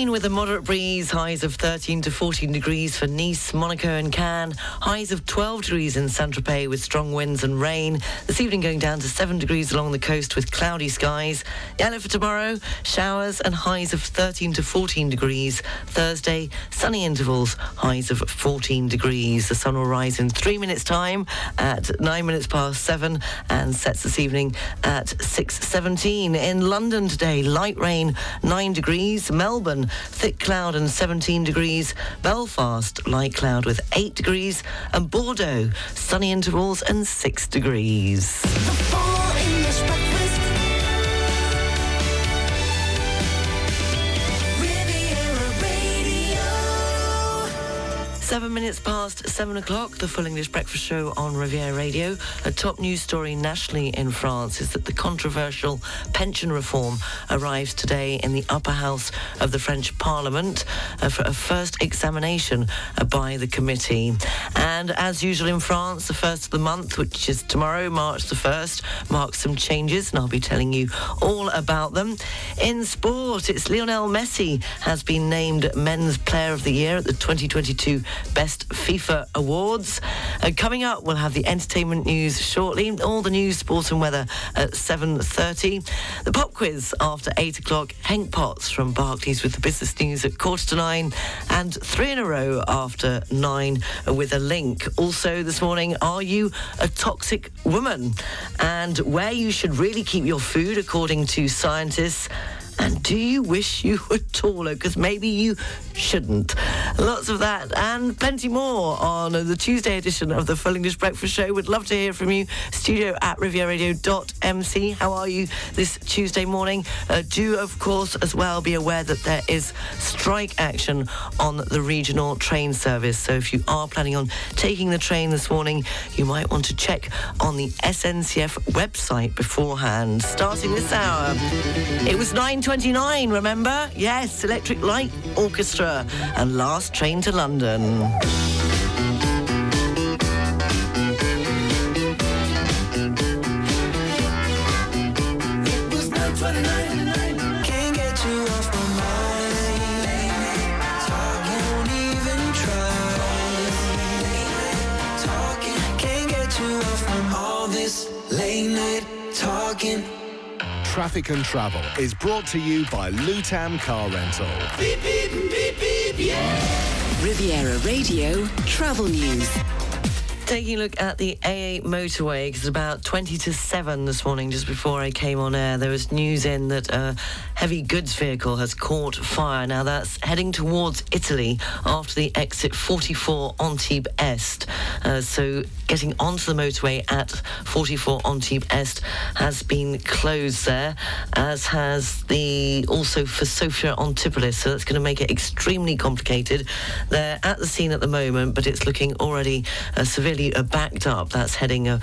rain with a moderate breeze, highs of 13 to 14 degrees for Nice, Monaco and Cannes, highs of 12 degrees in Saint-Tropez with strong winds and rain. This evening going down to 7 degrees along the coast with cloudy skies. Yellow for tomorrow, showers and highs of 13 to 14 degrees. Thursday, sunny intervals, highs of 14 degrees. The sun will rise in three minutes time at 9 minutes past 7 and sets this evening at 6.17. In London today, light rain, 9 degrees. Melbourne, thick cloud and 17 degrees. Belfast, light cloud with 8 degrees. And Bordeaux, sunny intervals and 6 degrees. Seven minutes past seven o'clock, the Full English Breakfast Show on Riviera Radio. A top news story nationally in France is that the controversial pension reform arrives today in the upper house of the French Parliament uh, for a first examination uh, by the committee. And as usual in France, the first of the month, which is tomorrow, March the 1st, marks some changes, and I'll be telling you all about them. In sport, it's Lionel Messi has been named Men's Player of the Year at the 2022 Best FIFA Awards. Uh, coming up, we'll have the entertainment news shortly. All the news, sport and weather at 7.30. The pop quiz after 8 o'clock. Hank Potts from Barclays with the business news at quarter to 9. And three in a row after 9 with a link. Also this morning, are you a toxic woman? And where you should really keep your food according to scientists. And do you wish you were taller? Because maybe you shouldn't. Lots of that and plenty more on the Tuesday edition of the Full English Breakfast Show. We'd love to hear from you. Studio at rivieraradio.mc. How are you this Tuesday morning? Uh, do, of course, as well be aware that there is strike action on the regional train service. So if you are planning on taking the train this morning, you might want to check on the SNCF website beforehand. Starting this hour, it was 9.29, remember? Yes, Electric Light Orchestra and Last Train to London. Talking, Traffic and Travel is brought to you by Lutam Car Rental. Beep beep beep yeah. Riviera Radio Travel News. Taking a look at the A8 motorway, because it's about 20 to 7 this morning, just before I came on air, there was news in that a heavy goods vehicle has caught fire. Now that's heading towards Italy after the exit 44 Antibes Est. Uh, so getting onto the motorway at 44 Antibes Est has been closed there, as has the also for Sophia Antipolis. So that's going to make it extremely complicated. They're at the scene at the moment, but it's looking already uh, severely uh, backed up. That's heading uh,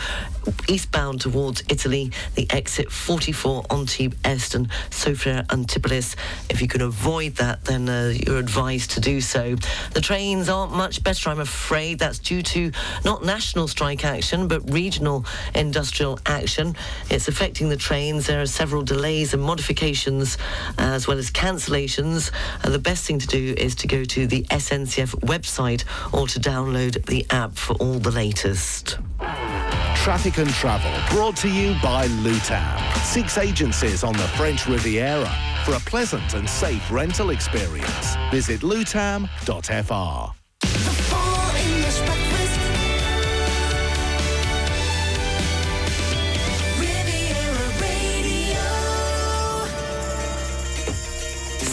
eastbound towards Italy. The exit 44 Antibes Est and Sophia Antipolis. If you can avoid that, then uh, you're advised to do so. The trains aren't much better, I'm afraid. That's due to not national strike action, but regional industrial action. It's affecting the trains. There are several delays and modifications, as well as cancellations. Uh, the best thing to do is to go to the SNCF website or to download the app for all the latest. Traffic and Travel brought to you by Lutam. Six agencies on the French Riviera for a pleasant and safe rental experience. Visit lutam.fr.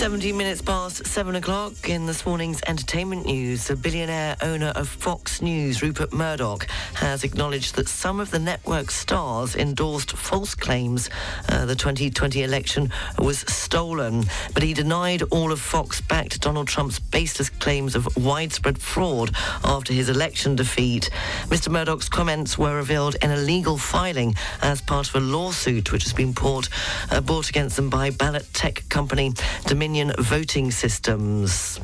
17 minutes past 7 o'clock in this morning's entertainment news. The billionaire owner of Fox News, Rupert Murdoch, has acknowledged that some of the network's stars endorsed false claims uh, the 2020 election was stolen. But he denied all of Fox backed Donald Trump's baseless claims of widespread fraud after his election defeat. Mr. Murdoch's comments were revealed in a legal filing as part of a lawsuit which has been brought, uh, brought against them by ballot tech company Dominion Voting Systems.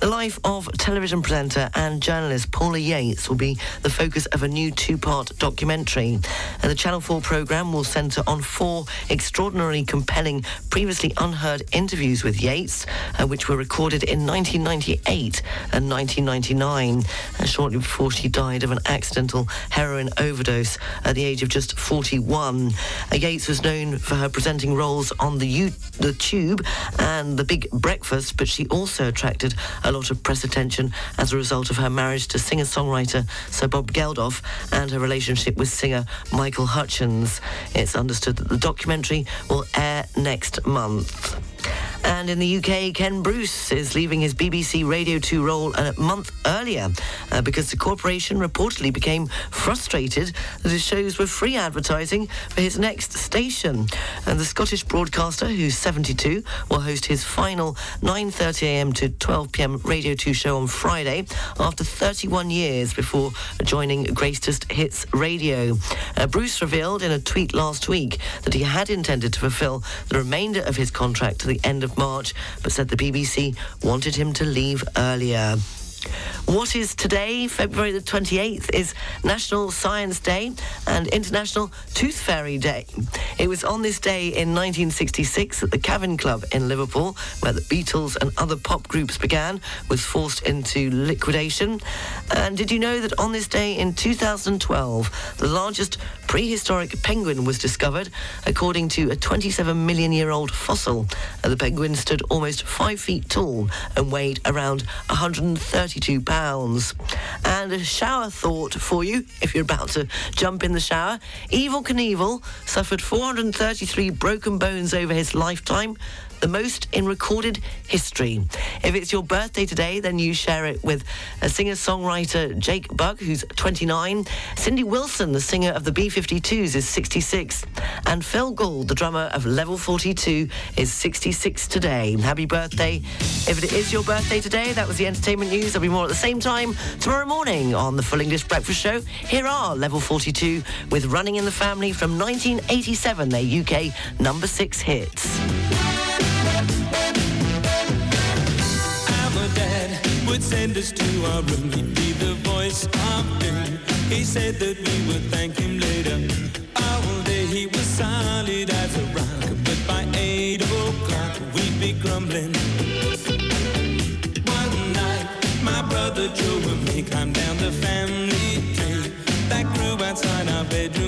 The life of television presenter and journalist Paula Yates will be the focus of a new two-part documentary. And the Channel 4 programme will centre on four extraordinarily compelling, previously unheard interviews with Yates, uh, which were recorded in 1998 and 1999, uh, shortly before she died of an accidental heroin overdose at the age of just 41. Uh, Yates was known for her presenting roles on the, U- the Tube and The Big Breakfast, but she also attracted a lot of press attention as a result of her marriage to singer-songwriter Sir Bob Geldof and her relationship with singer Michael Hutchence. It's understood that the documentary will air next month. And in the UK, Ken Bruce is leaving his BBC Radio 2 role a month earlier uh, because the corporation reportedly became frustrated that his shows were free advertising for his next station. And the Scottish broadcaster, who's 72, will host his final 9.30am to 12pm Radio 2 show on Friday after 31 years before joining Greatest Hits Radio. Uh, Bruce revealed in a tweet last week that he had intended to fulfil the remainder of his contract the end of March, but said the BBC wanted him to leave earlier. What is today, February the 28th, is National Science Day and International Tooth Fairy Day. It was on this day in 1966 that the Cavern Club in Liverpool, where the Beatles and other pop groups began, was forced into liquidation. And did you know that on this day in 2012, the largest prehistoric penguin was discovered, according to a 27 million year old fossil? The penguin stood almost five feet tall and weighed around 130 £32. And a shower thought for you if you're about to jump in the shower. Evel Knievel suffered 433 broken bones over his lifetime the most in recorded history. If it's your birthday today, then you share it with a singer-songwriter Jake Bugg, who's 29, Cindy Wilson, the singer of the B-52s, is 66, and Phil Gould, the drummer of Level 42, is 66 today. Happy birthday. If it is your birthday today, that was the entertainment news. There'll be more at the same time tomorrow morning on the Full English Breakfast Show. Here are Level 42 with Running in the Family from 1987, their UK number six hits. Would send us to our room. He'd be the voice of doom. He said that we would thank him later. All day he was solid as a rock. But by eight o'clock we'd be grumbling. One night my brother Joe and me climbed down the family tree that grew outside our bedroom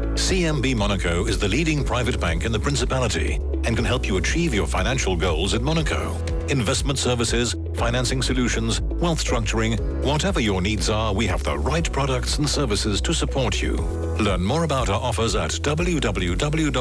CMB Monaco is the leading private bank in the Principality and can help you achieve your financial goals in Monaco. Investment services, financing solutions, wealth structuring, whatever your needs are, we have the right products and services to support you. Learn more about our offers at www.cmb.mc.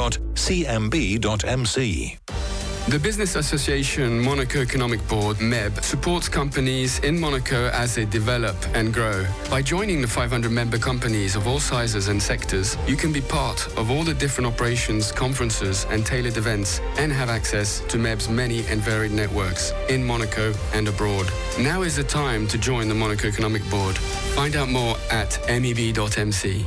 The Business Association Monaco Economic Board, MEB, supports companies in Monaco as they develop and grow. By joining the 500 member companies of all sizes and sectors, you can be part of all the different operations, conferences, and tailored events and have access to MEB's many and varied networks in Monaco and abroad. Now is the time to join the Monaco Economic Board. Find out more at meb.mc.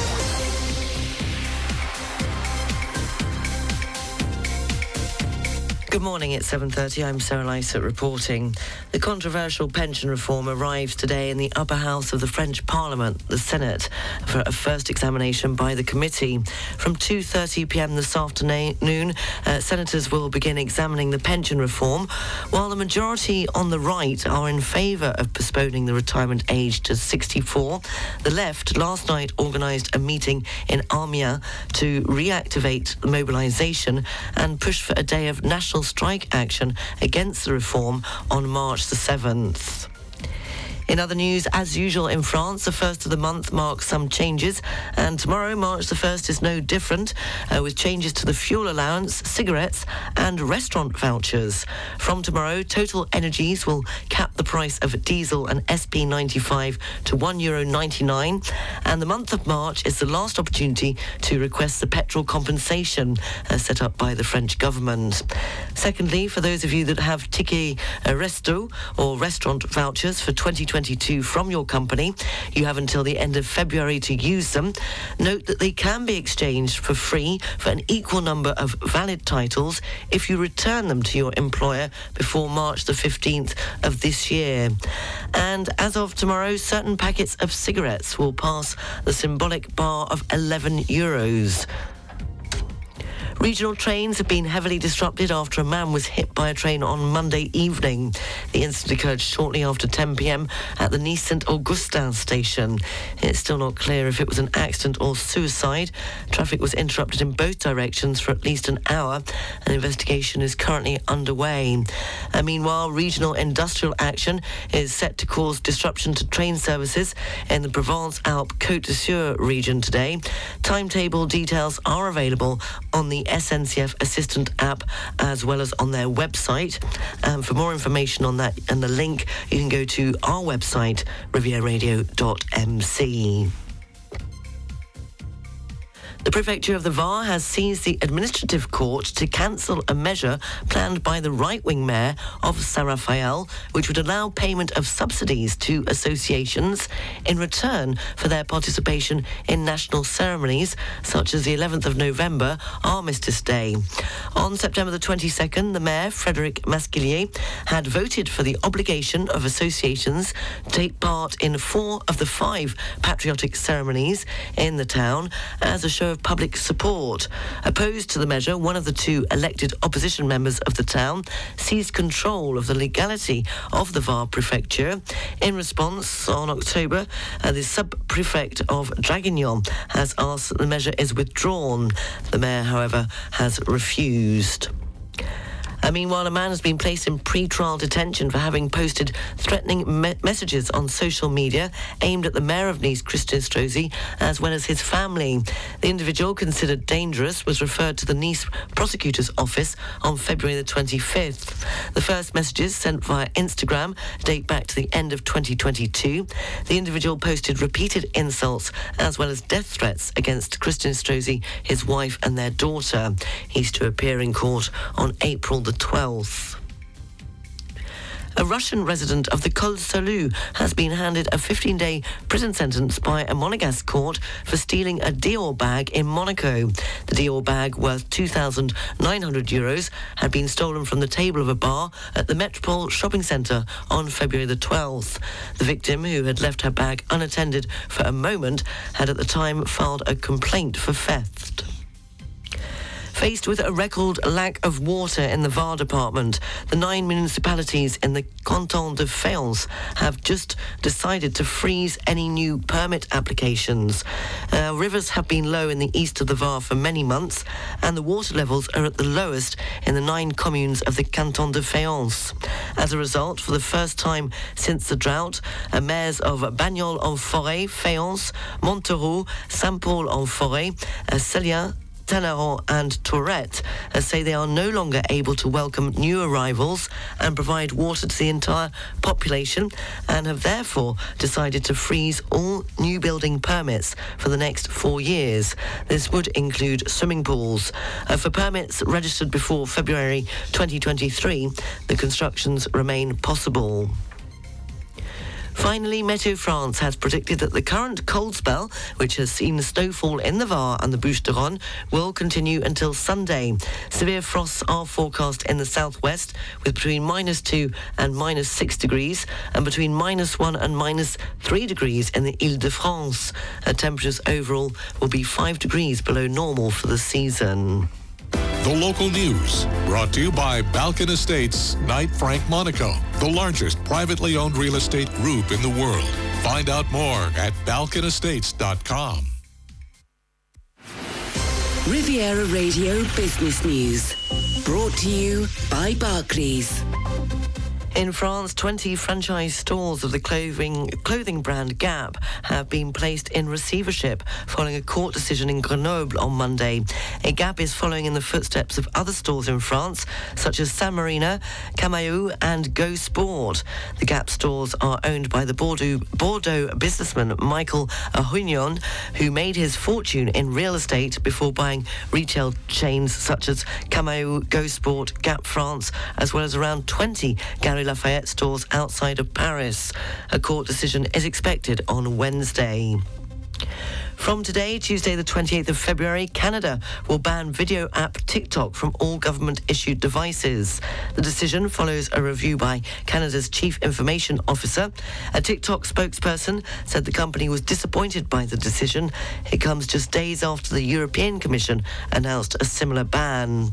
Good morning, it's 7.30. I'm Sarah Lysett reporting. The controversial pension reform arrives today in the upper house of the French Parliament, the Senate, for a first examination by the committee. From 2.30pm this afternoon, uh, senators will begin examining the pension reform, while the majority on the right are in favour of postponing the retirement age to 64. The left last night organised a meeting in Amiens to reactivate mobilisation and push for a day of national strike action against the reform on March the 7th. In other news, as usual in France, the first of the month marks some changes, and tomorrow, March the 1st, is no different, uh, with changes to the fuel allowance, cigarettes, and restaurant vouchers. From tomorrow, Total Energies will cap the price of diesel and SP95 to €1.99, and the month of March is the last opportunity to request the petrol compensation uh, set up by the French government. Secondly, for those of you that have ticket uh, resto or restaurant vouchers for 2020, 2022 from your company. You have until the end of February to use them. Note that they can be exchanged for free for an equal number of valid titles if you return them to your employer before March the 15th of this year. And as of tomorrow, certain packets of cigarettes will pass the symbolic bar of 11 euros. Regional trains have been heavily disrupted after a man was hit by a train on Monday evening. The incident occurred shortly after 10 p.m. at the Nice St Augustin station. It's still not clear if it was an accident or suicide. Traffic was interrupted in both directions for at least an hour. An investigation is currently underway. Uh, meanwhile, regional industrial action is set to cause disruption to train services in the Provence-Alpes Côte d'Azur region today. Timetable details are available on the SNCF Assistant app as well as on their website. Um, for more information on that and the link, you can go to our website, rivieraradio.mc. The Prefecture of the Var has seized the administrative court to cancel a measure planned by the right-wing mayor of Saint Raphael, which would allow payment of subsidies to associations in return for their participation in national ceremonies, such as the 11th of November, Armistice Day. On September the 22nd, the mayor, Frederic Masquelier, had voted for the obligation of associations to take part in four of the five patriotic ceremonies in the town as a show of public support. Opposed to the measure, one of the two elected opposition members of the town seized control of the legality of the Var prefecture. In response, on October, uh, the sub-prefect of Draguignan has asked that the measure is withdrawn. The mayor, however, has refused. Uh, meanwhile, a man has been placed in pre-trial detention for having posted threatening me- messages on social media aimed at the mayor of Nice, Christian Estrosi, as well as his family. The individual, considered dangerous, was referred to the Nice prosecutor's office on February the 25th. The first messages sent via Instagram date back to the end of 2022. The individual posted repeated insults as well as death threats against Christian Estrosi, his wife, and their daughter. He's to appear in court on April the 12th. A Russian resident of the Col Salut has been handed a 15-day prison sentence by a Monegasque court for stealing a Dior bag in Monaco. The Dior bag, worth 2,900 euros, had been stolen from the table of a bar at the Metropole shopping centre on February the 12th. The victim, who had left her bag unattended for a moment, had at the time filed a complaint for theft. Faced with a record lack of water in the Var department, the nine municipalities in the Canton de Fayence have just decided to freeze any new permit applications. Uh, rivers have been low in the east of the Var for many months, and the water levels are at the lowest in the nine communes of the Canton de Fayence. As a result, for the first time since the drought, uh, mayors of Bagnols-en-Forêt, Fayence, Montauroux, Saint-Paul-en-Forêt, uh, Seillans, Tanneron and Tourrettes say they are no longer able to welcome new arrivals and provide water to the entire population and have therefore decided to freeze all new building permits for the next four years. This would include swimming pools. Uh, for permits registered before February 2023, the constructions remain possible. Finally, Meteo France has predicted that the current cold spell, which has seen snowfall in the Var and the Bouches-du-Rhône, will continue until Sunday. Severe frosts are forecast in the southwest, with between minus 2 and minus 6 degrees, and between minus 1 and minus 3 degrees in the Ile-de-France. Uh, temperatures overall will be 5 degrees below normal for the season. The local news brought to you by Balkan Estates, Knight Frank Monaco, the largest privately owned real estate group in the world. Find out more at balkanestates.com. Riviera Radio Business News. Brought to you by Barclays. In France, 20 franchise stores of the clothing, clothing brand Gap have been placed in receivership following a court decision in Grenoble on Monday. A Gap is following in the footsteps of other stores in France, such as Marina, Camaïeu, and Go Sport. The Gap stores are owned by the Bordeaux, Bordeaux businessman Michael Ohayon, who made his fortune in real estate before buying retail chains such as Camaïeu, Go Sport, Gap France, as well as around 20 Lafayette stores outside of Paris. A court decision is expected on Wednesday. From today, Tuesday, the 28th of February, Canada will ban video app TikTok from all government issued devices. The decision follows a review by Canada's Chief Information Officer. A TikTok spokesperson said the company was disappointed by the decision. It comes just days after the European Commission announced a similar ban.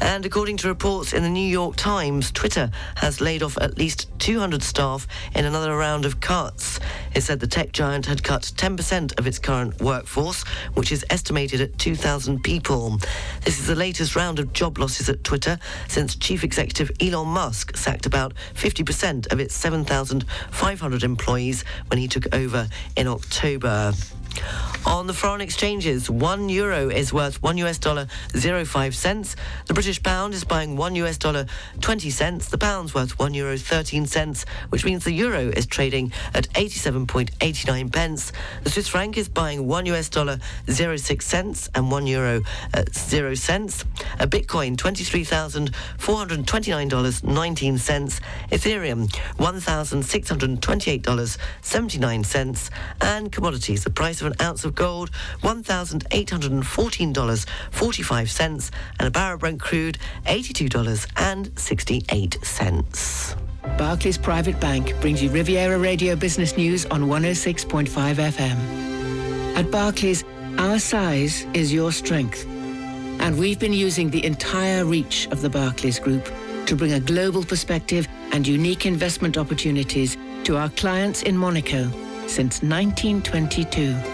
And according to reports in the New York Times, Twitter has laid off at least 200 staff in another round of cuts. It said the tech giant had cut 10% of its current workforce, which is estimated at 2,000 people. This is the latest round of job losses at Twitter since Chief Executive Elon Musk sacked about 50% of its 7,500 employees when he took over in October. On the foreign exchanges, one euro is worth one US dollar 05 cents. The British pound is buying one US dollar 20 cents. The pound's worth one euro 13 cents, which means the euro is trading at 87.89 pence. The Swiss franc is buying one US dollar 06 cents and one euro at 0 cents. A Bitcoin $23,429.19. Ethereum $1,628.79. And commodities, the price of an ounce of gold, $1,814.45, and a barrel of Brent crude, $82.68. Barclays Private Bank brings you Riviera Radio Business News on 106.5 FM. At Barclays, our size is your strength. And we've been using the entire reach of the Barclays Group to bring a global perspective and unique investment opportunities to our clients in Monaco since 1922.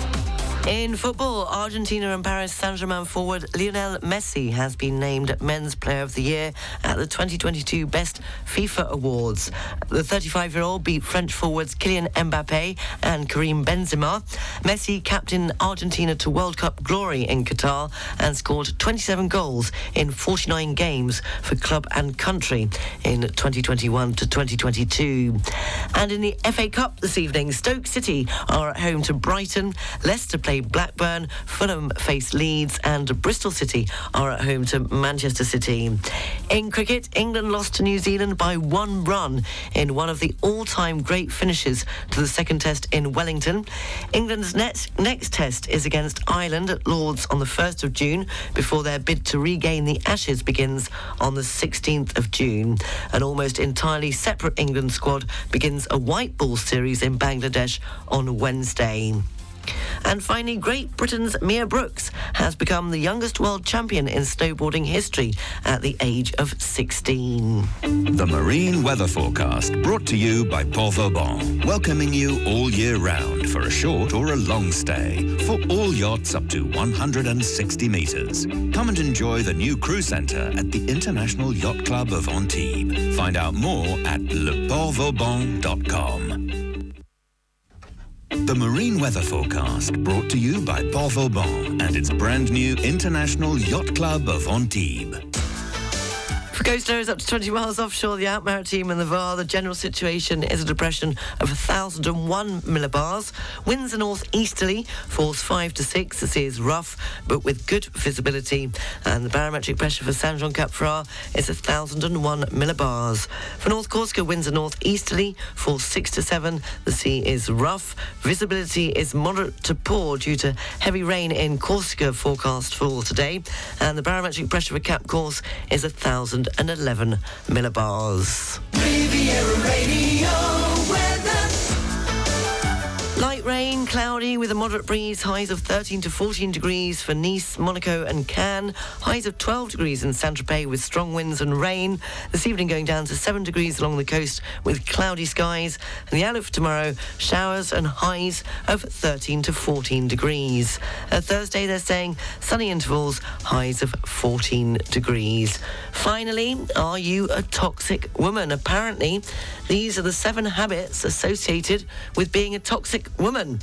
In football, Argentina and Paris Saint-Germain forward Lionel Messi has been named Men's Player of the Year at the 2022 Best FIFA Awards. The 35-year-old beat French forwards Kylian Mbappe and Karim Benzema. Messi captained Argentina to World Cup glory in Qatar and scored 27 goals in 49 games for club and country in 2021 to 2022. And in the FA Cup this evening, Stoke City are at home to Brighton, Leicester play Blackburn, Fulham face Leeds, and Bristol City are at home to Manchester City. In cricket, England lost to New Zealand by one run in one of the all-time great finishes to the second test in Wellington. England's next, next test is against Ireland at Lords on the 1st of June before their bid to regain the Ashes begins on the 16th of June. An almost entirely separate England squad begins a white ball series in Bangladesh on Wednesday. And finally, Great Britain's Mia Brooks has become the youngest world champion in snowboarding history at the age of 16. The Marine Weather Forecast brought to you by Port Vauban, welcoming you all year round for a short or a long stay for all yachts up to 160 metres. Come and enjoy the new crew centre at the International Yacht Club of Antibes. Find out more at leportvauban.com. The Marine Weather Forecast brought to you by Port Vauban and its brand new International Yacht Club of Antibes. Coast areas up to 20 miles offshore, the Alpes-Maritimes and the VAR, the general situation is a depression of 1,001 millibars. Winds are northeasterly, force 5 to 6. The sea is rough, but with good visibility. And the barometric pressure for Saint-Jean-Cap-Ferrat is 1,001 millibars. For North Corsica, winds are northeasterly, force 6 to 7. The sea is rough. Visibility is moderate to poor due to heavy rain in Corsica forecast for today. And the barometric pressure for Cap Corse is 1,011 millibars. Light rain, cloudy with a moderate breeze, highs of 13 to 14 degrees for Nice, Monaco and Cannes, highs of 12 degrees in Saint-Tropez with strong winds and rain. This evening going down to 7 degrees along the coast with cloudy skies. And the outlook for tomorrow, showers and highs of 13 to 14 degrees. Uh, Thursday they're saying sunny intervals, highs of 14 degrees. Finally, are you a toxic woman? Apparently, these are the seven habits associated with being a toxic woman.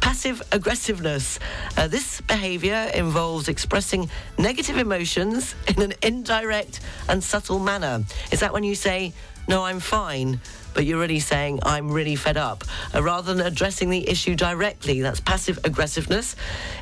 Passive aggressiveness. Uh, this behaviour involves expressing negative emotions in an indirect and subtle manner. Is that when you say, no, I'm fine? But you're really saying, I'm really fed up, uh, rather than addressing the issue directly. That's passive aggressiveness.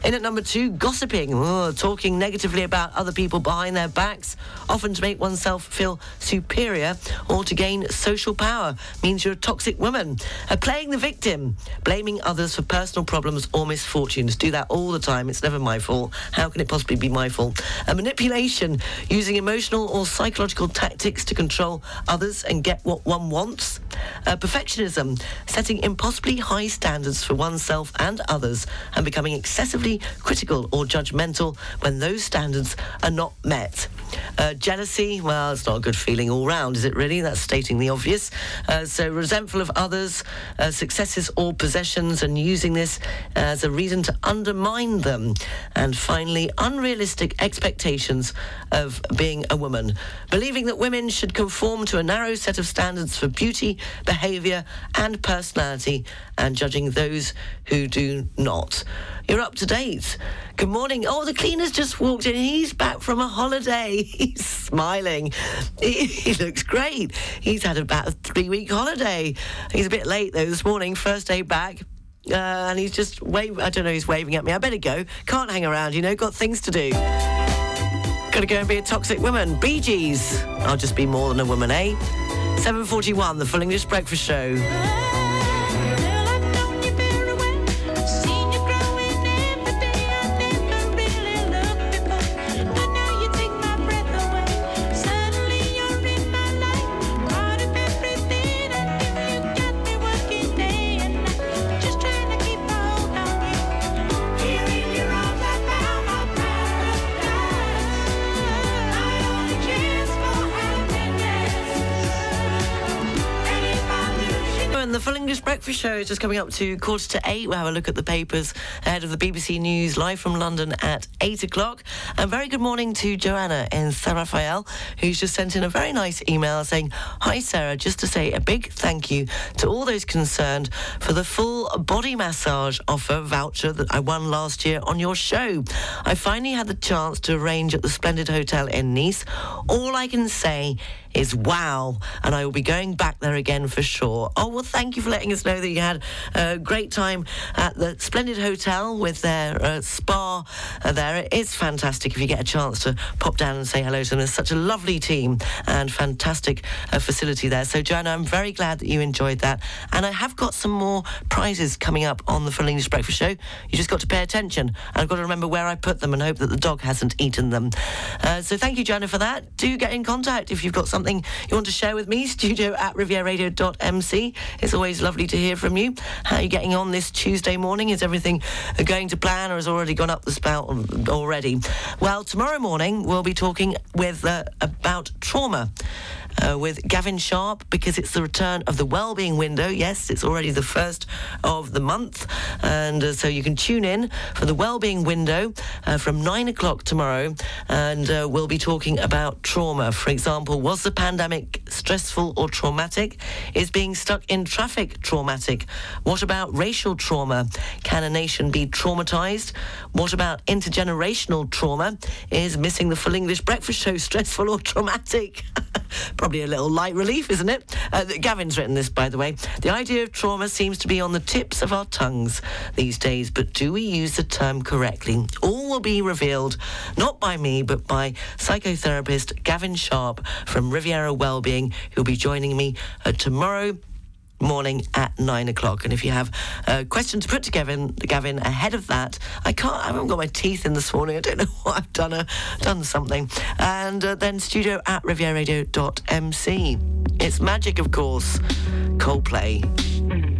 In at number two, gossiping, oh, talking negatively about other people behind their backs, often to make oneself feel superior or to gain social power, means you're a toxic woman. Uh, playing the victim, blaming others for personal problems or misfortunes. Do that all the time. It's never my fault. How can it possibly be my fault? Uh, manipulation, using emotional or psychological tactics to control others and get what one wants. Uh, perfectionism, setting impossibly high standards for oneself and others and becoming excessively critical or judgmental when those standards are not met. Uh, jealousy, well, it's not a good feeling all round, is it really? That's stating the obvious. Uh, so, resentful of others, uh, successes or possessions, and using this as a reason to undermine them. And finally, unrealistic expectations of being a woman. Believing that women should conform to a narrow set of standards for beauty, behaviour, and personality, and judging those who do not. You're up to date. Good morning. Oh, the cleaner's just walked in. He's back from a holiday. He's smiling. He, he looks great. He's had about a three week holiday. He's a bit late though this morning. First day back. Uh, and he's just wave. I don't know. He's waving at me. I better go. Can't hang around. You know, got things to do. Gotta go and be a toxic woman. Bee Gees. I'll just be more than a woman, eh? 7:41. The Full English Breakfast Show. Breakfast Show is just coming up to quarter to eight. We'll have a look at the papers ahead of the BBC News live from London at eight o'clock. And very good morning to Joanna in San Rafael, who's just sent in a very nice email saying, Hi, Sarah, just to say a big thank you to all those concerned for the full body massage offer voucher that I won last year on your show. I finally had the chance to arrange at the Splendid Hotel in Nice. All I can say is wow, and I will be going back there again for sure. Oh, well, thank you for letting us know that you had a great time at the Splendid Hotel with their uh, spa uh, there. It is fantastic if you get a chance to pop down and say hello to them. There's such a lovely team and fantastic uh, facility there. So, Joanna, I'm very glad that you enjoyed that. And I have got some more prizes coming up on the Full English Breakfast Show. You just got to pay attention. And I've got to remember where I put them and hope that the dog hasn't eaten them. Uh, so, thank you, Joanna, for that. Do get in contact if you've got something you want to share with me. Studio at rivieraradio.mc. It's always lovely to hear from you. How are you getting on this Tuesday morning? Is everything going to plan or has already gone up the spout already? Well, tomorrow morning we'll be talking with uh, about trauma. Uh, with Gavin Sharp because it's the return of the Wellbeing Window. Yes, it's already the first of the month, and uh, so you can tune in for the Wellbeing Window uh, from nine o'clock tomorrow, and uh, we'll be talking about trauma. For example, was the pandemic stressful or traumatic? Is being stuck in traffic traumatic? What about racial trauma? Can a nation be traumatized? What about intergenerational trauma? Is missing the full English breakfast show stressful or traumatic? Probably a little light relief, isn't it? Uh, Gavin's written this, by the way. The idea of trauma seems to be on the tips of our tongues these days, but do we use the term correctly? All will be revealed, not by me, but by psychotherapist Gavin Sharp from Riviera Wellbeing, who'll be joining me uh, tomorrow morning at nine o'clock. And if you have a question to put to Gavin, Gavin ahead of that, I can't. I haven't got my teeth in this morning. I don't know what I've done. Uh, done something. And uh, then studio at rivieraradio.mc. It's magic, of course. Coldplay.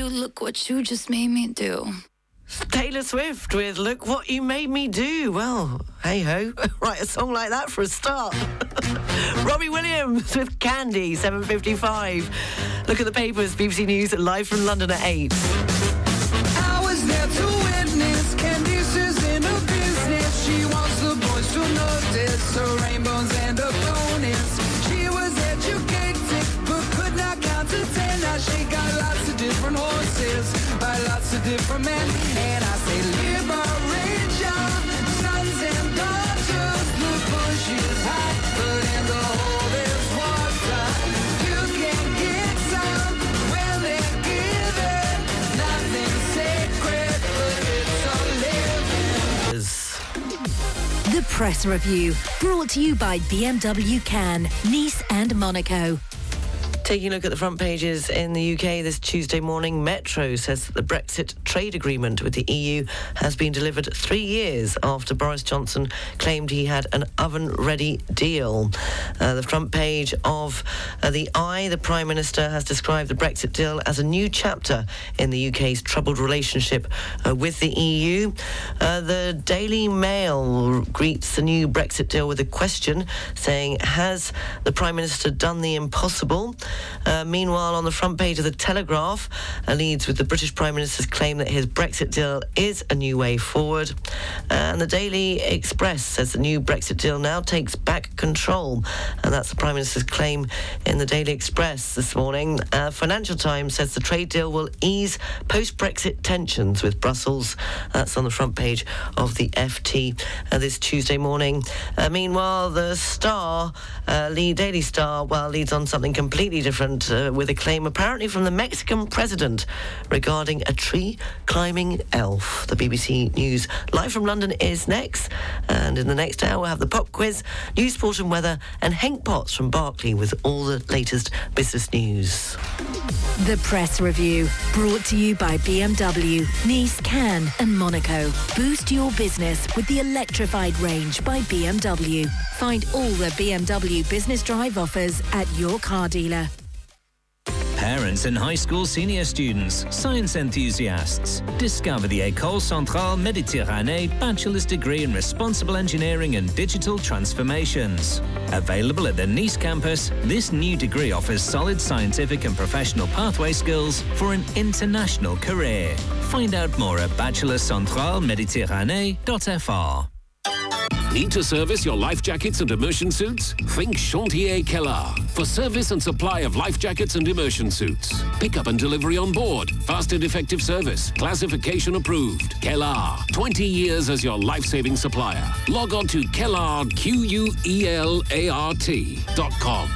Do. Look what you just made me do. Taylor Swift with Look What You Made Me Do. Well, hey ho, write a song like that for a start. Robbie Williams with Candy, 7.55. Look at the papers, BBC News live from London at 8. Is the press Review, brought to you by BMW Cannes, Nice and Monaco. Taking a look at the front pages in the UK this Tuesday morning, Metro says that the Brexit trade agreement with the EU has been delivered three years after Boris Johnson claimed he had an oven ready deal. Uh, the front page of uh, The Eye, the Prime Minister has described the Brexit deal as a new chapter in the UK's troubled relationship uh, with the EU. Uh, the Daily Mail greets the new Brexit deal with a question saying, Has the Prime Minister done the impossible? Uh, meanwhile, on the front page of the Telegraph, uh, leads with the British Prime Minister's claim that his Brexit deal is a new way forward. And the Daily Express says the new Brexit deal now takes back control. And that's the Prime Minister's claim in the Daily Express this morning. Uh, Financial Times says the trade deal will ease post Brexit tensions with Brussels. That's on the front page of the FT uh, this Tuesday morning. Uh, meanwhile, the Star, uh, Lee Daily Star, well, leads on something completely different uh, with a claim apparently from the Mexican president regarding a tree climbing elf. The BBC News live from London is next. And in the next hour, we'll have the pop quiz, news, sport and weather, and Hank Potts from Barclay with all the latest business news. The Press Review, brought to you by BMW, Nice, Cannes and Monaco. Boost your business with the electrified range by BMW. Find all the BMW Business Drive offers at your car dealer. Parents and high school senior students, science enthusiasts, discover the École Centrale Méditerranée Bachelor's Degree in Responsible Engineering and Digital Transformations. Available at the Nice campus, this new degree offers solid scientific and professional pathway skills for an international career. Find out more at bachelorcentraleméditerranée.fr. Need to service your life jackets and immersion suits? Think Chantier Quelart for service and supply of life jackets and immersion suits. Pickup and delivery on board. Fast and effective service. Classification approved. Quelart. 20 years as your life-saving supplier. Log on to Quelart, Q-U-E-L-A-R-T dot com.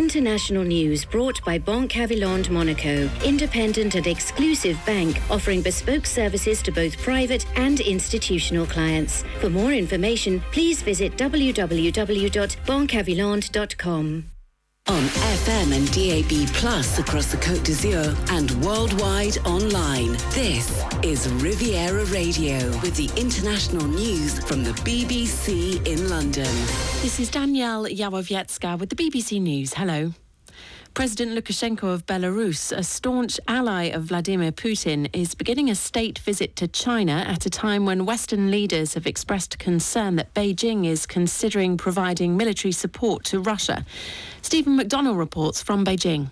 International news brought by Banque Havilland Monaco, independent and exclusive bank offering bespoke services to both private and institutional clients. For more information, please visit www.banquehavilland.com. On FM and DAB Plus across the Côte d'Azur and worldwide online. This is Riviera Radio with the international news from the BBC in London. This is Danielle Jalowiecka with the BBC News. Hello. President Lukashenko of Belarus, a staunch ally of Vladimir Putin, is beginning a state visit to China at a time when Western leaders have expressed concern that Beijing is considering providing military support to Russia. Stephen McDonnell reports from Beijing.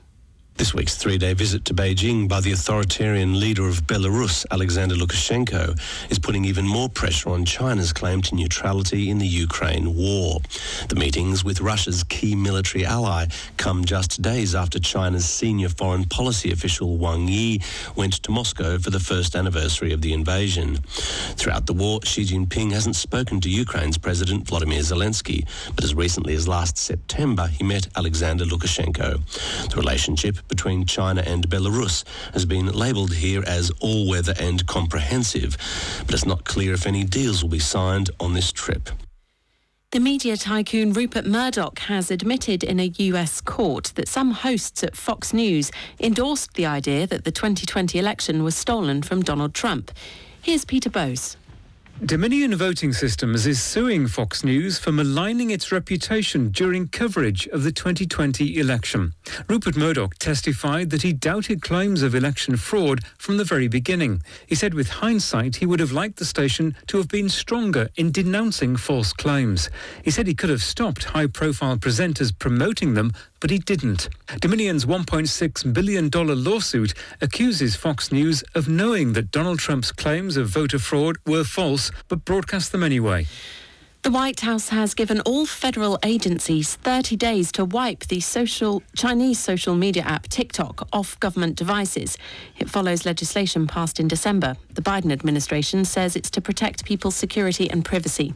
This week's three day visit to Beijing by the authoritarian leader of Belarus, Alexander Lukashenko, is putting even more pressure on China's claim to neutrality in the Ukraine war. The meetings with Russia's key military ally come just days after China's senior foreign policy official Wang Yi went to Moscow for the first anniversary of the invasion. Throughout the war, Xi Jinping hasn't spoken to Ukraine's President Vladimir Zelensky, but as recently as last September, he met Alexander Lukashenko. The relationship between China and Belarus has been labelled here as all weather and comprehensive, but it's not clear if any deals will be signed on this trip. The media tycoon Rupert Murdoch has admitted in a US court that some hosts at Fox News endorsed the idea that the 2020 election was stolen from Donald Trump. Here's Peter Bowes. Dominion Voting Systems is suing Fox News for maligning its reputation during coverage of the 2020 election. Rupert Murdoch testified that he doubted claims of election fraud from the very beginning. He said with hindsight he would have liked the station to have been stronger in denouncing false claims. He said he could have stopped high profile presenters promoting them, but he didn't. Dominion's $1.6 billion lawsuit accuses Fox News of knowing that Donald Trump's claims of voter fraud were false, but broadcast them anyway. The White House has given all federal agencies 30 days to wipe the social Chinese social media app TikTok off government devices. It follows legislation passed in December. The Biden administration says it's to protect people's security and privacy.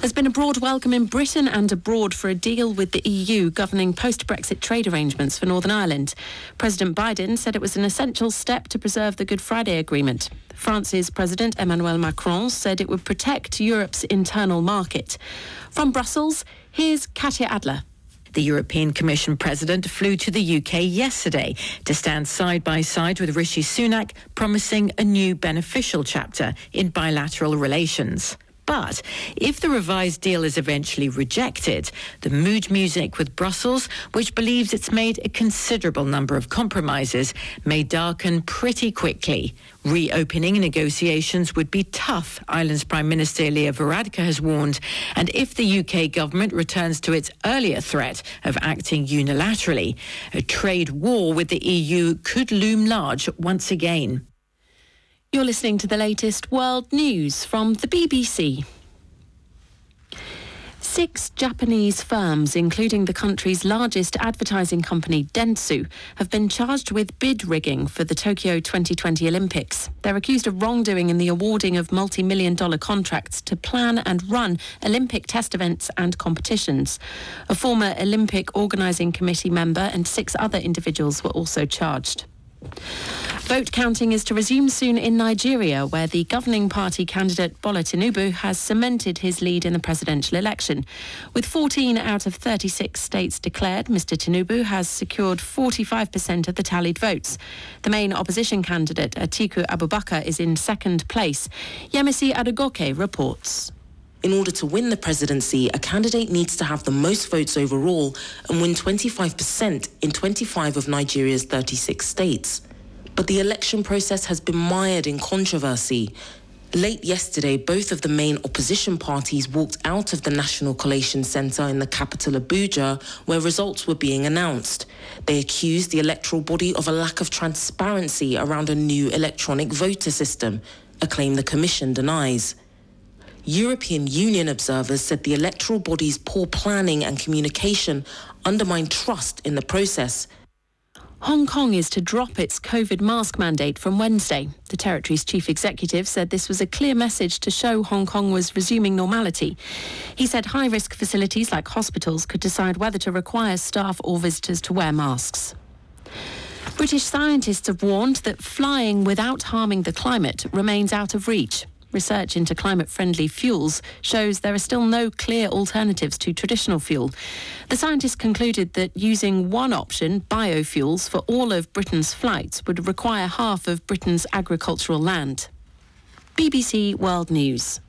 There's been a broad welcome in Britain and abroad for a deal with the EU governing post Brexit trade arrangements for Northern Ireland. President Biden said it was an essential step to preserve the Good Friday Agreement. France's President Emmanuel Macron said it would protect Europe's internal market. From Brussels, here's Katya Adler. The European Commission President flew to the UK yesterday to stand side by side with Rishi Sunak, promising a new beneficial chapter in bilateral relations. But if the revised deal is eventually rejected, the mood music with Brussels, which believes it's made a considerable number of compromises, may darken pretty quickly. Reopening negotiations would be tough, Ireland's Prime Minister Leo Varadkar has warned. And if the UK government returns to its earlier threat of acting unilaterally, a trade war with the EU could loom large once again. You're listening to the latest world news from the BBC. Six Japanese firms, including the country's largest advertising company, Dentsu, have been charged with bid rigging for the Tokyo 2020 Olympics. They're accused of wrongdoing in the awarding of multi million dollar contracts to plan and run Olympic test events and competitions. A former Olympic Organising Committee member and six other individuals were also charged. Vote counting is to resume soon in Nigeria, where the governing party candidate Bola Tinubu has cemented his lead in the presidential election. With 14 out of 36 states declared, Mr. Tinubu has secured 45% of the tallied votes. The main opposition candidate, Atiku Abubakar, is in second place. Yemisi Adegoke reports. In order to win the presidency, a candidate needs to have the most votes overall and win 25% in 25 of Nigeria's 36 states. But the election process has been mired in controversy. Late yesterday, both of the main opposition parties walked out of the National Collation Centre in the capital Abuja, where results were being announced. They accused the electoral body of a lack of transparency around a new electronic voter system, a claim the Commission denies. European Union observers said the electoral body's poor planning and communication undermined trust in the process. Hong Kong is to drop its COVID mask mandate from Wednesday. The territory's chief executive said this was a clear message to show Hong Kong was resuming normality. He said high risk facilities like hospitals could decide whether to require staff or visitors to wear masks. British scientists have warned that flying without harming the climate remains out of reach. Research into climate friendly fuels shows there are still no clear alternatives to traditional fuel. The scientists concluded that using one option, biofuels, for all of Britain's flights would require half of Britain's agricultural land. BBC World News.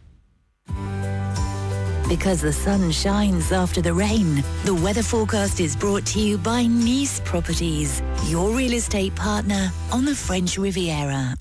Because the sun shines after the rain, the weather forecast is brought to you by Nice Properties, your real estate partner on the French Riviera.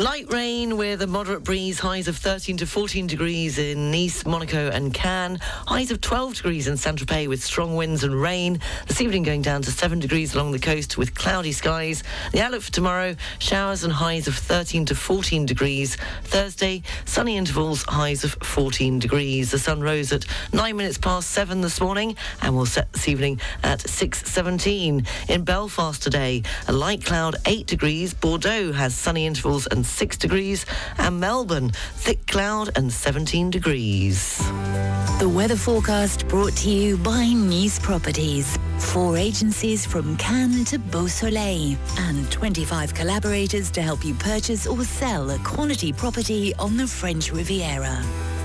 Light rain with a moderate breeze, highs of 13 to 14 degrees in Nice, Monaco and Cannes, highs of 12 degrees in Saint-Tropez with strong winds and rain. This evening going down to 7 degrees along the coast with cloudy skies. The outlook for tomorrow, showers and highs of 13 to 14 degrees. Thursday, sunny intervals, highs of 14 degrees. The sun rose at 9 minutes past 7 this morning and will set this evening at 6.17. In Belfast today, a light cloud 8 degrees. Bordeaux has sunny intervals and 6 degrees, and Melbourne, thick cloud and 17 degrees. The weather forecast brought to you by Nice Properties. Four agencies from Cannes to Beausoleil and 25 collaborators to help you purchase or sell a quality property on the French Riviera.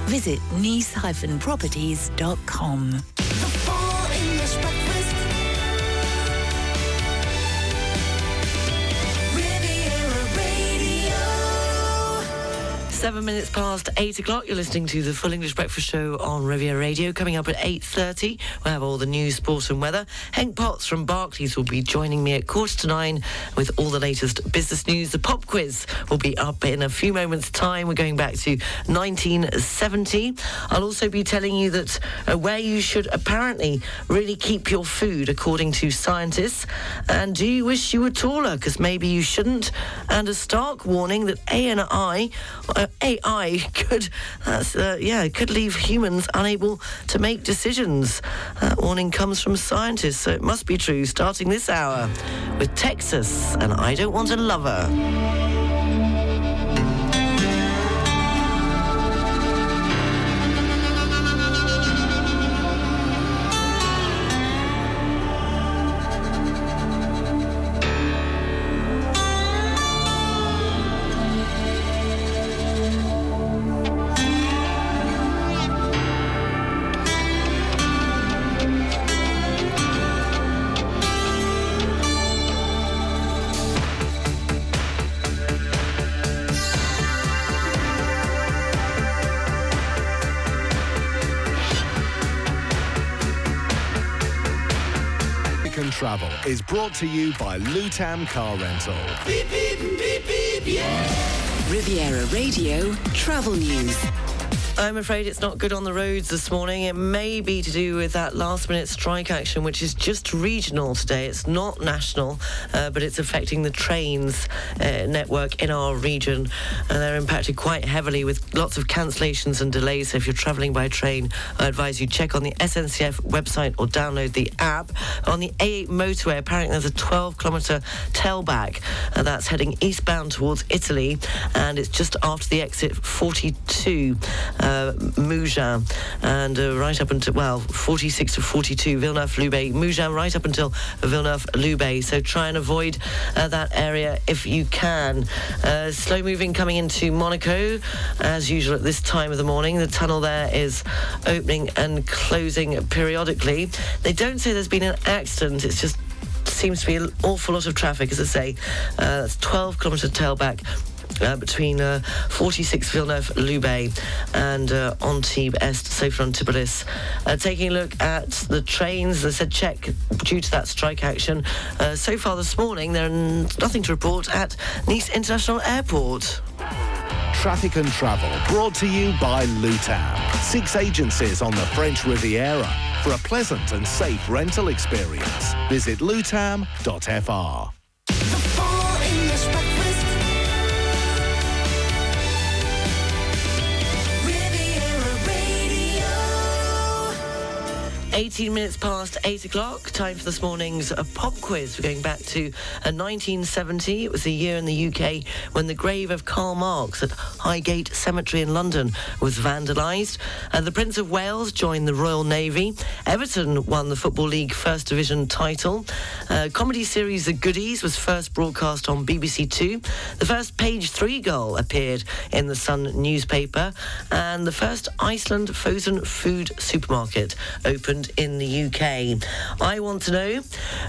Visit nice-properties.com. Seven minutes past eight o'clock. You're listening to the Full English Breakfast Show on Riviera Radio. Coming up at eight thirty, we'll have all the news, sport, and weather. Hank Potts from Barclays will be joining me at quarter to nine with all the latest business news. The pop quiz will be up in a few moments' time. We're going back to 1970. I'll also be telling you that uh, where you should apparently really keep your food, according to scientists. And do you wish you were taller? Because maybe you shouldn't. And a stark warning that A ANI. Uh, AI could, that's, uh, yeah, could leave humans unable to make decisions. That warning comes from scientists, so it must be true. Starting this hour with Texas and I Don't Want a Lover. Brought to you by Lutam Car Rental. Beep, beep, beep, beep, yeah. Riviera Radio Travel News. I'm afraid it's not good on the roads this morning. It may be to do with that last minute strike action, which is just regional today. It's not national, uh, but it's affecting the trains uh, network in our region. And they're impacted quite heavily with lots of cancellations and delays. So if you're travelling by train, I advise you check on the SNCF website or download the app. On the A8 motorway, apparently there's a 12 kilometre tailback uh, that's heading eastbound towards Italy, and it's just after the exit 42. uh, Mougins, and uh, right up until, well, 46 to 42, Villeneuve-Loubet. Mougins right up until Villeneuve-Loubet. So try and avoid uh, that area if you can. Uh, slow moving coming into Monaco, as usual at this time of the morning. The tunnel there is opening and closing periodically. They don't say there's been an accident. It's just seems to be an awful lot of traffic, as I say. Uh, that's 12 kilometre tailback. Uh, between uh, 46 Villeneuve-Loubet and uh, Antibes Est, Sophia Antipolis. Uh, taking a look at the trains, they said check due to that strike action. Uh, so far this morning, there's nothing to report at Nice International Airport. Traffic and travel brought to you by Lutam. Six agencies on the French Riviera for a pleasant and safe rental experience. Visit lutam.fr. 18 minutes past 8 o'clock, time for this morning's uh, pop quiz. We're going back to uh, 1970. It was the year in the UK when the grave of Karl Marx at Highgate Cemetery in London was vandalised. Uh, the Prince of Wales joined the Royal Navy. Everton won the Football League First Division title. Uh, comedy series The Goodies was first broadcast on BBC Two. The first page three goal appeared in the Sun newspaper. And the first Iceland frozen food supermarket opened in the UK. I want to know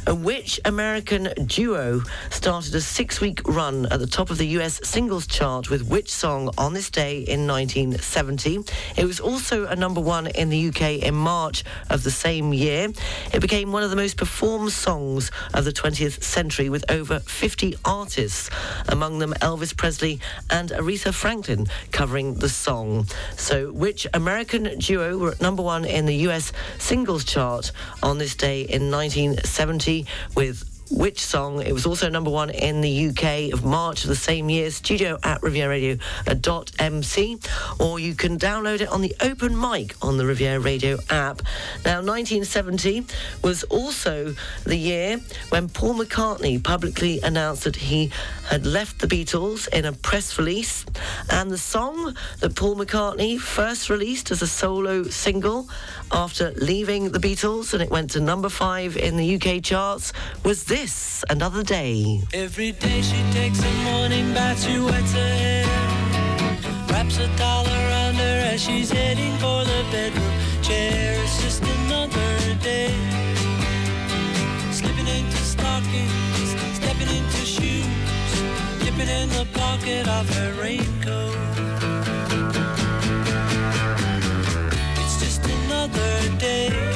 uh, which American duo started a six week run at the top of the US singles chart with which song on this day in 1970. It was also a number one in the UK in March of the same year. It became one of the most performed songs of the 20th century with over 50 artists, among them Elvis Presley and Aretha Franklin covering the song. So, which American duo were at number one in the US singles chart on this day in 1970 with which song. It was also number one in the UK of March of the same year. Studio at rivieraradio.mc, uh, or you can download it on the open mic on the Riviera Radio app. Now, 1970 was also the year when Paul McCartney publicly announced that he had left the Beatles in a press release, and the song that Paul McCartney first released as a solo single after leaving the Beatles, and it went to number five in the UK charts, was this Another Day. Every day she takes a morning bath, she wets her hair, wraps a towel around her as she's heading for the bedroom chair. It's just another day, slipping into stockings, stepping into shoes, dipping in the pocket of her raincoat. It's just another day.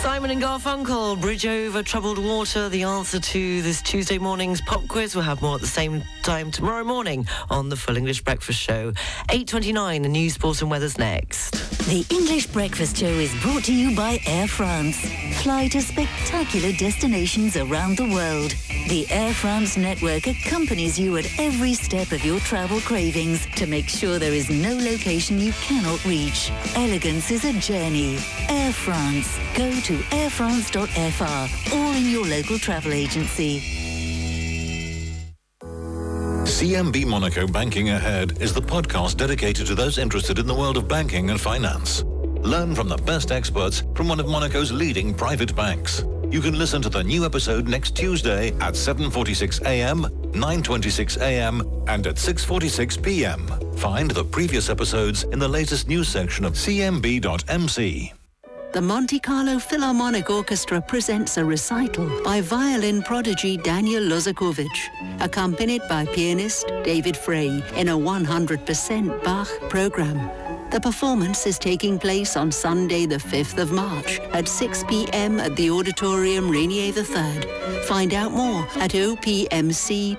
Simon and Garfunkel, Bridge Over Troubled Water, the answer to this Tuesday morning's pop quiz. We'll have more at the same time tomorrow morning on the Full English Breakfast Show. 8.29, the news, sport and weather's next. The English Breakfast Show is brought to you by Air France. Fly to spectacular destinations around the world. The Air France network accompanies you at every step of your travel cravings to make sure there is no location you cannot reach. Elegance is a journey. Air France. Go to airfrance.fr or in your local travel agency. CMB Monaco Banking Ahead is the podcast dedicated to those interested in the world of banking and finance. Learn from the best experts from one of Monaco's leading private banks. You can listen to the new episode next Tuesday at 7:46 a.m., 9:26 a.m., and at 6:46 p.m. Find the previous episodes in the latest news section of cmb.mc. The Monte Carlo Philharmonic Orchestra presents a recital by violin prodigy Daniel Lozakovich, accompanied by pianist David Fray in a 100% Bach program. The performance is taking place on Sunday, the 5th of March at 6 p.m. at the Auditorium Rainier III. Find out more at opmc.mc.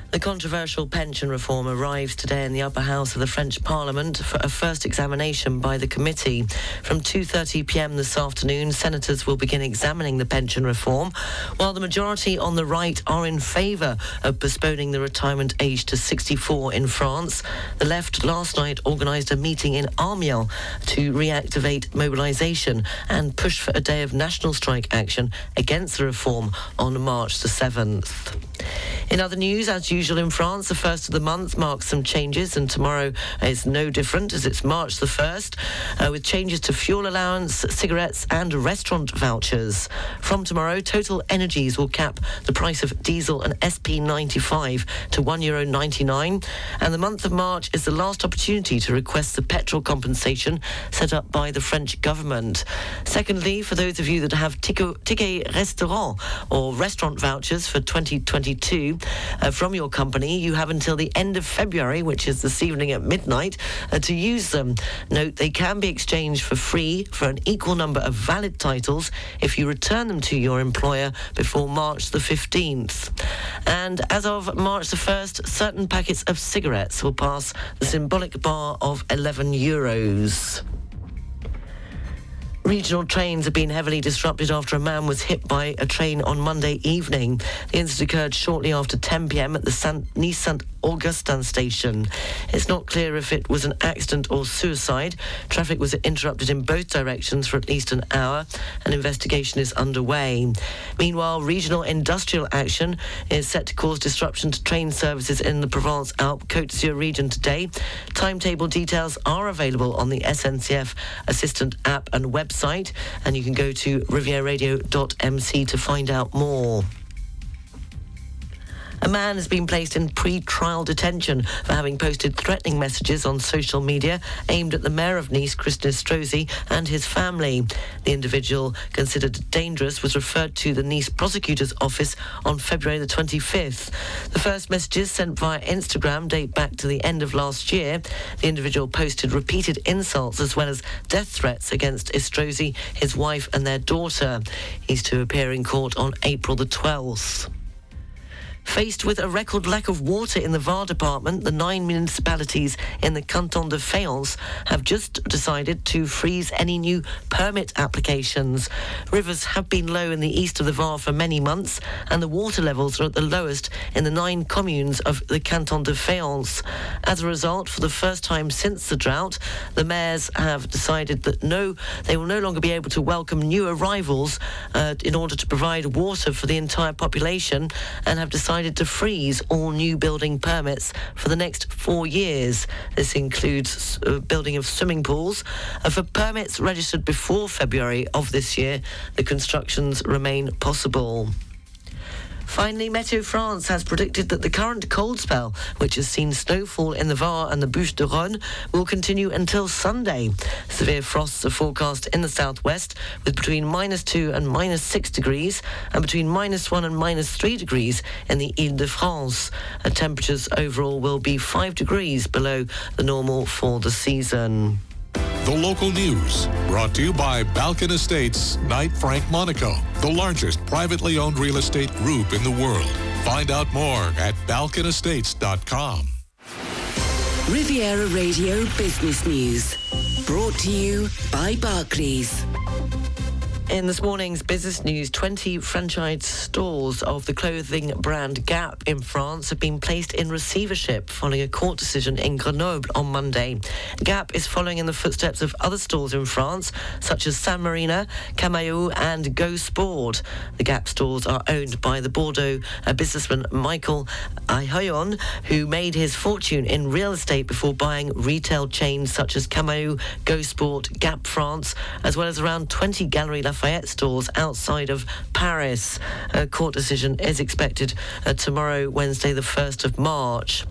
The controversial pension reform arrives today in the upper house of the French Parliament for a first examination by the committee. From 2.30pm this afternoon, senators will begin examining the pension reform, while the majority on the right are in favour of postponing the retirement age to 64 in France. The left last night organised a meeting in Amiens to reactivate mobilisation and push for a day of national strike action against the reform on March the 7th. In other news, as usual in France, the first of the month marks some changes, and tomorrow is no different as it's March the 1st, uh, with changes to fuel allowance, cigarettes, and restaurant vouchers. From tomorrow, Total Energies will cap the price of diesel and SP95 to €1.99, and the month of March is the last opportunity to request the petrol compensation set up by the French government. Secondly, for those of you that have ticket, ticket restaurant or restaurant vouchers for 2022 uh, from your company, you have until the end of February, which is this evening at midnight, uh, to use them. Note they can be exchanged for free for an equal number of valid titles if you return them to your employer before March the 15th. And as of March the 1st, certain packets of cigarettes will pass the symbolic bar of 11 euros. Regional trains have been heavily disrupted after a man was hit by a train on Monday evening. The incident occurred shortly after 10 p.m. at the Saint, Nice Saint Augustin station. It's not clear if it was an accident or suicide. Traffic was interrupted in both directions for at least an hour. An investigation is underway. Meanwhile, regional industrial action is set to cause disruption to train services in the Provence Alpes Côte d'Azur region today. Timetable details are available on the SNCF Assistant app and website, and you can go to rivieraradio.mc to find out more. A man has been placed in pre-trial detention for having posted threatening messages on social media aimed at the mayor of Nice, Christian Estrosi, and his family. The individual, considered dangerous, was referred to the Nice prosecutor's office on February the 25th. The first messages sent via Instagram date back to the end of last year. The individual posted repeated insults as well as death threats against Estrosi, his wife, and their daughter. He's to appear in court on April the 12th. Faced with a record lack of water in the Var department, the nine municipalities in the Canton de Fayence have just decided to freeze any new permit applications. Rivers have been low in the east of the Var for many months, and the water levels are at the lowest in the nine communes of the Canton de Fayence. As a result, for the first time since the drought, the mayors have decided that no, they will no longer be able to welcome new arrivals uh, in order to provide water for the entire population, and have decided decided to freeze all new building permits for the next four years. This includes uh, building of swimming pools. Uh, for permits registered before February of this year, the constructions remain possible. Finally, Meteo France has predicted that the current cold spell, which has seen snowfall in the Var and the Bouches du Rhône, will continue until Sunday. Severe frosts are forecast in the southwest, with between minus 2 and minus 6 degrees, and between minus 1 and minus 3 degrees in the Ile-de-France. Uh, temperatures overall will be 5 degrees below the normal for the season. The local news brought to you by Balkan Estates, Knight Frank Monaco, the largest privately owned real estate group in the world. Find out more at balkanestates.com. Riviera Radio Business News. Brought to you by Barclays. In this morning's business news, 20 franchise stores of the clothing brand Gap in France have been placed in receivership following a court decision in Grenoble on Monday. Gap is following in the footsteps of other stores in France, such as San Marina, Camaïeu, and Go Sport. The Gap stores are owned by the Bordeaux uh, businessman Michael Ohayon, who made his fortune in real estate before buying retail chains such as Camaïeu, Go Sport, Gap France, as well as around 20 Galeries Lafayette stores outside of Paris. A court decision is expected uh, tomorrow, Wednesday, the 1st of March.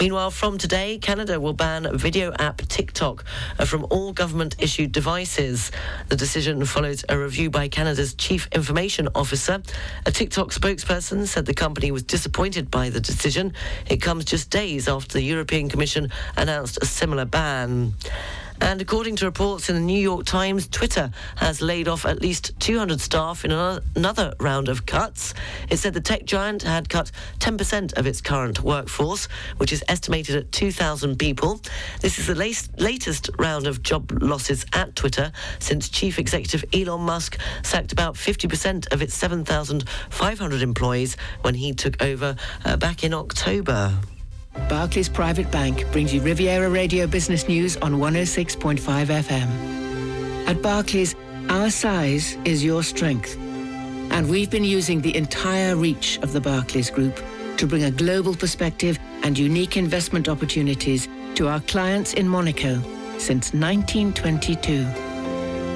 Meanwhile, from today, Canada will ban video app TikTok uh, from all government issued devices. The decision follows a review by Canada's Chief Information Officer. A TikTok spokesperson said the company was disappointed by the decision. It comes just days after the European Commission announced a similar ban. And according to reports in the New York Times, Twitter has laid off at least 200 staff in another round of cuts. It said the tech giant had cut 10% of its current workforce, which is estimated at 2,000 people. This is the latest round of job losses at Twitter since Chief Executive Elon Musk sacked about 50% of its 7,500 employees when he took over uh, back in October. Barclays Private Bank brings you Riviera Radio Business News on 106.5 FM. At Barclays, our size is your strength. And we've been using the entire reach of the Barclays Group to bring a global perspective and unique investment opportunities to our clients in Monaco since 1922.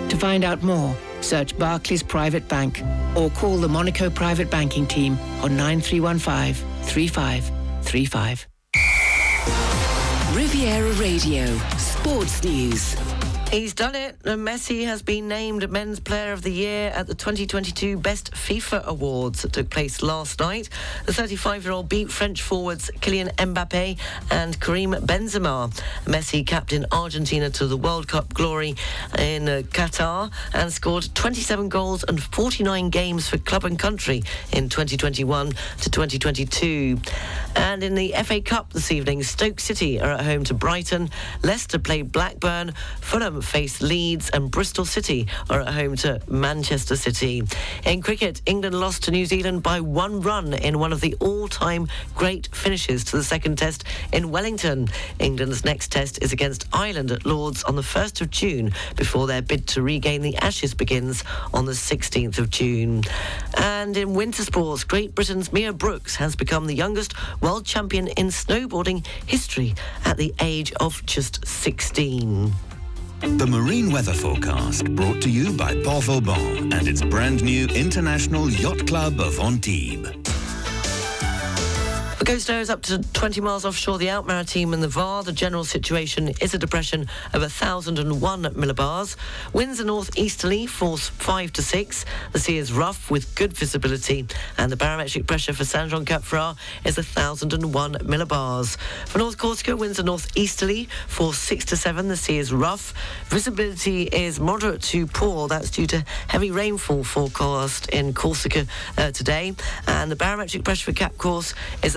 To find out more, search Barclays Private Bank or call the Monaco Private Banking Team on 9315 3535. Riviera Radio, Sports News. He's done it. Messi has been named Men's Player of the Year at the 2022 Best FIFA Awards that took place last night. The 35-year-old beat French forwards Kylian Mbappe and Karim Benzema. Messi captained Argentina to the World Cup glory in uh, Qatar and scored 27 goals and 49 games for club and country in 2021 to 2022. And in the FA Cup this evening, Stoke City are at home to Brighton. Leicester play Blackburn. Fulham face Leeds and Bristol City are at home to Manchester City. In cricket, England lost to New Zealand by one run in one of the all-time great finishes to the second test in Wellington. England's next test is against Ireland at Lords on the 1st of June before their bid to regain the Ashes begins on the 16th of June. And in winter sports, Great Britain's Mia Brooks has become the youngest world champion in snowboarding history at the age of just 16. The Marine Weather Forecast brought to you by Port Vauban and its brand new International Yacht Club of Antibes. The coast is up to 20 miles offshore the Alpes Maritime and the Var. The general situation is a depression of 1,001 millibars. Winds are northeasterly, force 5 to 6. The sea is rough with good visibility. And the barometric pressure for Saint Jean Cap is 1,001 millibars. For North Corsica, winds are northeasterly, force 6 to 7. The sea is rough. Visibility is moderate to poor. That's due to heavy rainfall forecast in Corsica uh, today. And the barometric pressure for Cap Corse is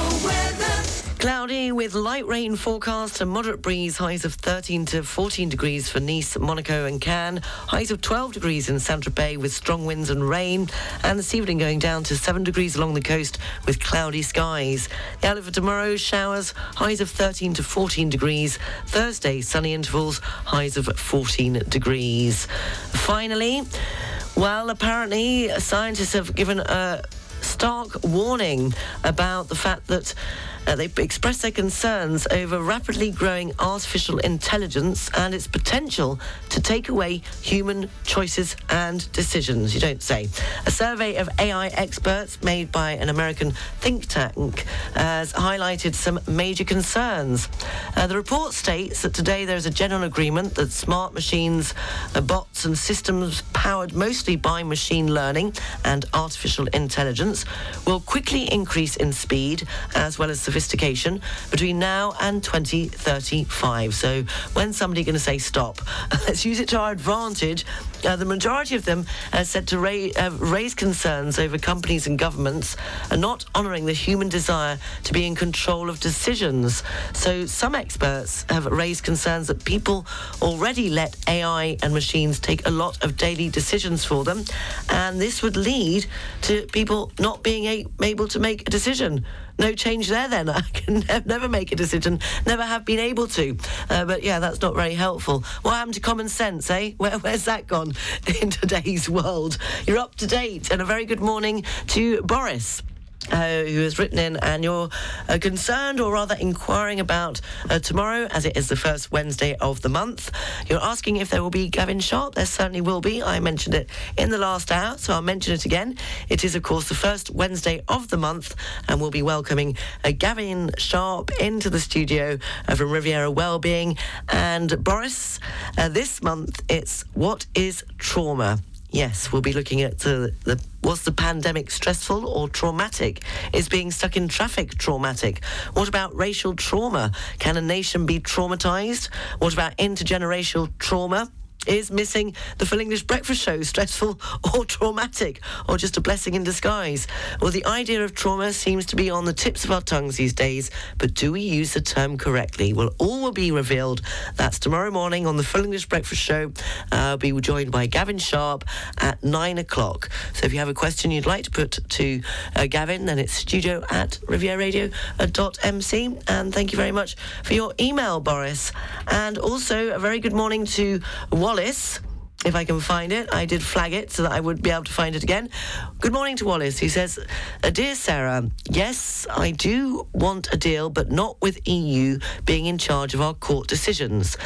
Cloudy with light rain forecast and moderate breeze, highs of 13 to 14 degrees for Nice, Monaco and Cannes, highs of 12 degrees in Saint-Tropez with strong winds and rain, and this evening going down to 7 degrees along the coast with cloudy skies. The outlook for tomorrow, showers, highs of 13 to 14 degrees. Thursday, sunny intervals, highs of 14 degrees. Finally, well, apparently scientists have given a stark warning about the fact that uh, they expressed their concerns over rapidly growing artificial intelligence and its potential to take away human choices and decisions. You don't say. A survey of AI experts made by an American think tank has highlighted some major concerns. Uh, the report states that today there is a general agreement that smart machines, uh, bots, and systems powered mostly by machine learning and artificial intelligence will quickly increase in speed as well as sophistication between now and 2035. So when's somebody going to say stop? Let's use it to our advantage. Uh, the majority of them uh, said to ra- uh, raise concerns over companies and governments are not honouring the human desire to be in control of decisions. So some experts have raised concerns that people already let AI and machines take a lot of daily decisions for them, and this would lead to people not being a- able to make a decision. No change there then. I can ne- never make a decision, never have been able to. Uh, but yeah, that's not very helpful. What happened to common sense, eh? Where, where's that gone in today's world? You're up to date, and a very good morning to Boris uh, who has written in, and you're uh, concerned or rather inquiring about uh, tomorrow, as it is the first Wednesday of the month. You're asking if there will be Gavin Sharp. There certainly will be. I mentioned it in the last hour, so I'll mention it again. It is, of course, the first Wednesday of the month, and we'll be welcoming uh, Gavin Sharp into the studio uh, from Riviera Wellbeing. And Boris, uh, this month it's What is Trauma? Yes, we'll be looking at the, the was the pandemic stressful or traumatic? Is being stuck in traffic traumatic? What about racial trauma? Can a nation be traumatized? What about intergenerational trauma? Is missing the full English breakfast show stressful or traumatic or just a blessing in disguise? Well, the idea of trauma seems to be on the tips of our tongues these days, but do we use the term correctly? Well, all will be revealed. That's tomorrow morning on the full English breakfast show. Uh, I'll be joined by Gavin Sharp at nine o'clock. So if you have a question you'd like to put to uh, Gavin, then it's studio at rivieraradio.mc. And thank you very much for your email, Boris. And also a very good morning to Wallace. If I can find it, I did flag it so that I would be able to find it again. Good morning to Wallace. He says, "Uh, "Dear Sarah, yes, I do want a deal, but not with EU being in charge of our court decisions.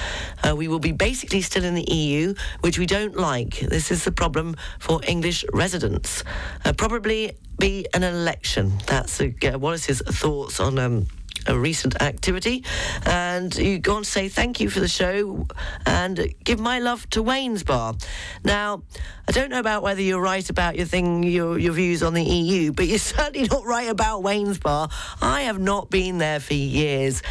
Uh, we will be basically still in the EU, which we don't like. This is the problem for English residents. Uh, probably be an election." That's uh, Wallace's thoughts on. Um, a recent activity. And you go on to say thank you for the show and give my love to Wayne's Bar. Now, I don't know about whether you're right about your thing, your, your views on the EU, but you're certainly not right about Wayne's Bar. I have not been there for years.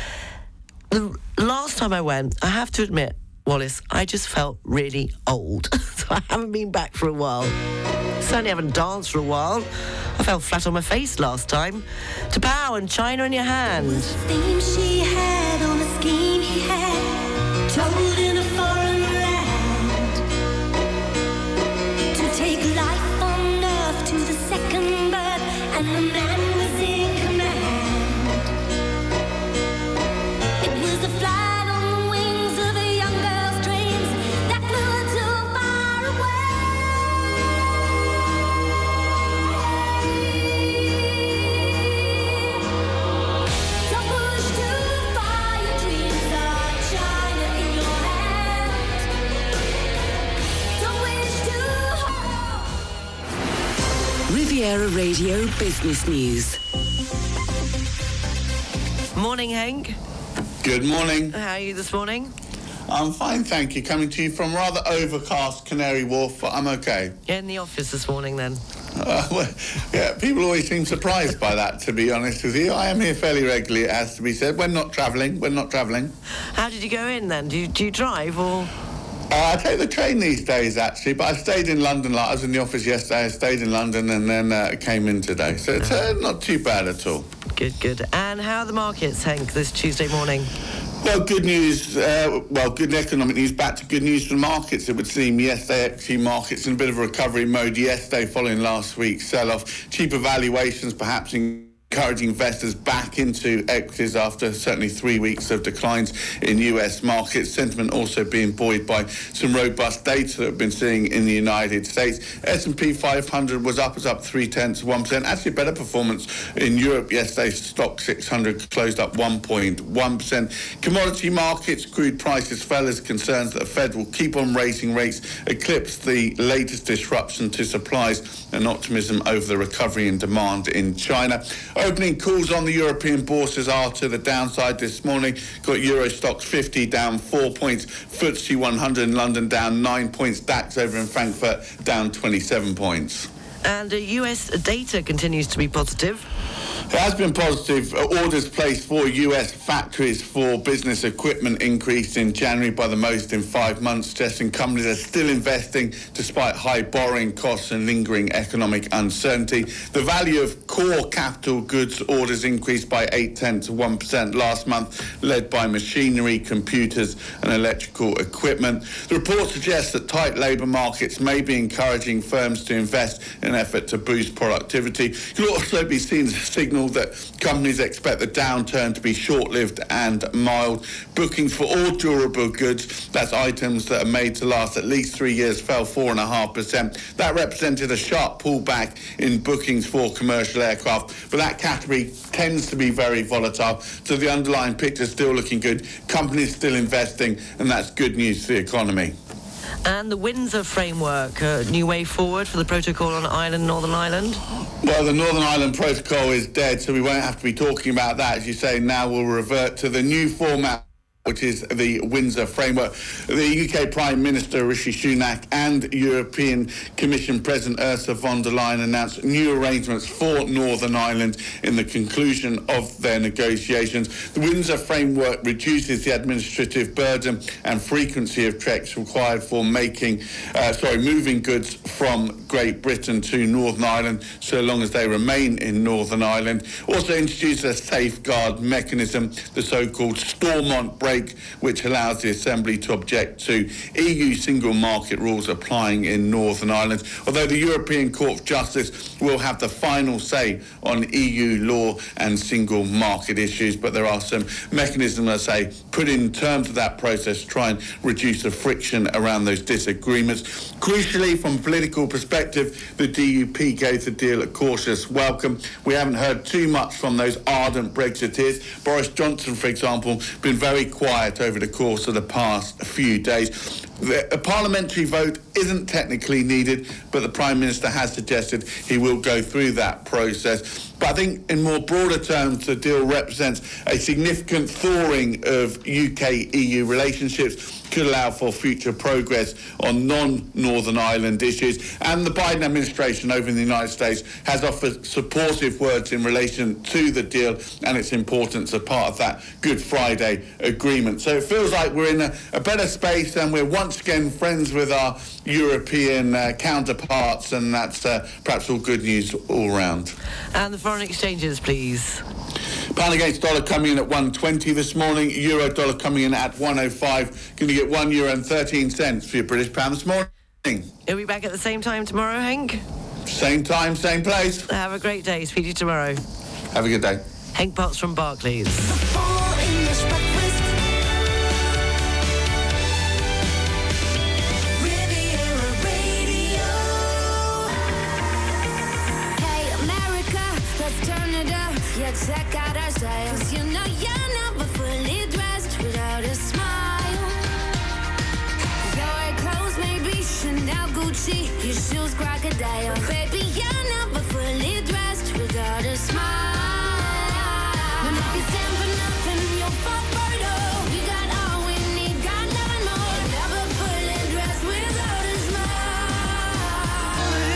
The last time I went, I have to admit, Wallace, I just felt really old. so I haven't been back for a while. Certainly haven't danced for a while. I fell flat on my face last time. T'Pau and China in your hand. Riviera Radio Business News. Morning, Hank. Good morning. How are you this morning? I'm fine, thank you. Coming to you from rather overcast Canary Wharf, but I'm okay. In the office this morning, then. Uh, well, yeah, people always seem surprised by that, to be honest with you. I am here fairly regularly, it has to be said. We're not travelling, we're not travelling. How did you go in then? Do you, do you drive or? Uh, I take the train these days, actually, but I stayed in London. Like, I was in the office yesterday, I stayed in London and then uh, came in today. So it's uh, not too bad at all. Good, good. And how are the markets, Hank, this Tuesday morning? Well, good news. Uh, well, good economic news. Back to good news for the markets. It would seem yesterday, equity markets in a bit of a recovery mode. Yesterday, following last week's sell-off, cheaper valuations, perhaps encouraging investors back into equities after certainly three weeks of declines in U.S. markets. Sentiment also being buoyed by some robust data that we've been seeing in the United States. S&P 500 was up, was up three tenths of one percent. Actually, better performance in Europe yesterday. Stoxx 600 closed up 1.1 percent. Commodity markets, crude prices fell as concerns that the Fed will keep on raising rates eclipse the latest disruption to supplies and optimism over the recovery in demand in China. Opening calls on the European bourses are to the downside this morning. Got Euro Stoxx 50 down four points, FTSE 100 in London down nine points, DAX over in Frankfurt down 27 points. And uh, US data continues to be positive. It has been positive. Uh, Orders placed for US factories for business equipment increased in January by the most in five months, suggesting companies are still investing despite high borrowing costs and lingering economic uncertainty. The value of core capital goods orders increased by 8 tenths of 1% last month, led by machinery, computers, and electrical equipment. The report suggests that tight labour markets may be encouraging firms to invest in an effort to boost productivity. It could also be seen as a signal that companies expect the downturn to be short-lived and mild. Bookings for all durable goods, that's items that are made to last at least three years, fell 4.5%. That represented a sharp pullback in bookings for commercial aircraft, but that category tends to be very volatile, so the underlying picture is still looking good. Companies still investing, and that's good news for the economy. And the Windsor framework, a new way forward for the protocol on Ireland, Northern Ireland? Well, the Northern Ireland Protocol is dead, so we won't have to be talking about that. As you say, now we'll revert to the new format which is the Windsor framework. The UK Prime Minister Rishi Sunak and European Commission President Ursula von der Leyen announced new arrangements for Northern Ireland in the conclusion of their negotiations. The Windsor framework reduces the administrative burden and frequency of checks required for making, uh, sorry, moving goods from Great Britain to Northern Ireland, so long as they remain in Northern Ireland. Also introduces a safeguard mechanism, the so-called Stormont brake brake, which allows the Assembly to object to EU single market rules applying in Northern Ireland. Although the European Court of Justice will have the final say on EU law and single market issues, but there are some mechanisms, I say, put in terms of that process to try and reduce the friction around those disagreements. Crucially, from a political perspective, the DUP gave the deal a cautious welcome. We haven't heard too much from those ardent Brexiteers. Boris Johnson, for example, been very quiet over the course of the past few days. A parliamentary vote isn't technically needed, but the Prime Minister has suggested he will go through that process. But I think in more broader terms, the deal represents a significant thawing of UK-EU relationships could allow for future progress on non-Northern Ireland issues. And the Biden administration over in the United States has offered supportive words in relation to the deal and its importance as part of that Good Friday agreement. So it feels like we're in a, a better space and we're once again friends with our European uh, counterparts, and that's uh, perhaps all good news all round. And the foreign exchanges, please. Pound against dollar coming in at 120 this morning. Euro dollar coming in at 105. Going to get one euro and 13 cents for your British pound this morning. Are we back at the same time tomorrow, Hank? Same time, same place. Have a great day. Speak to you tomorrow. Have a good day. Hank Potts from Barclays. Shoes crocodile. Baby, you're never fully dressed without a smile. If you stand for nothing, you'll got all we need. Never fully dressed without a smile.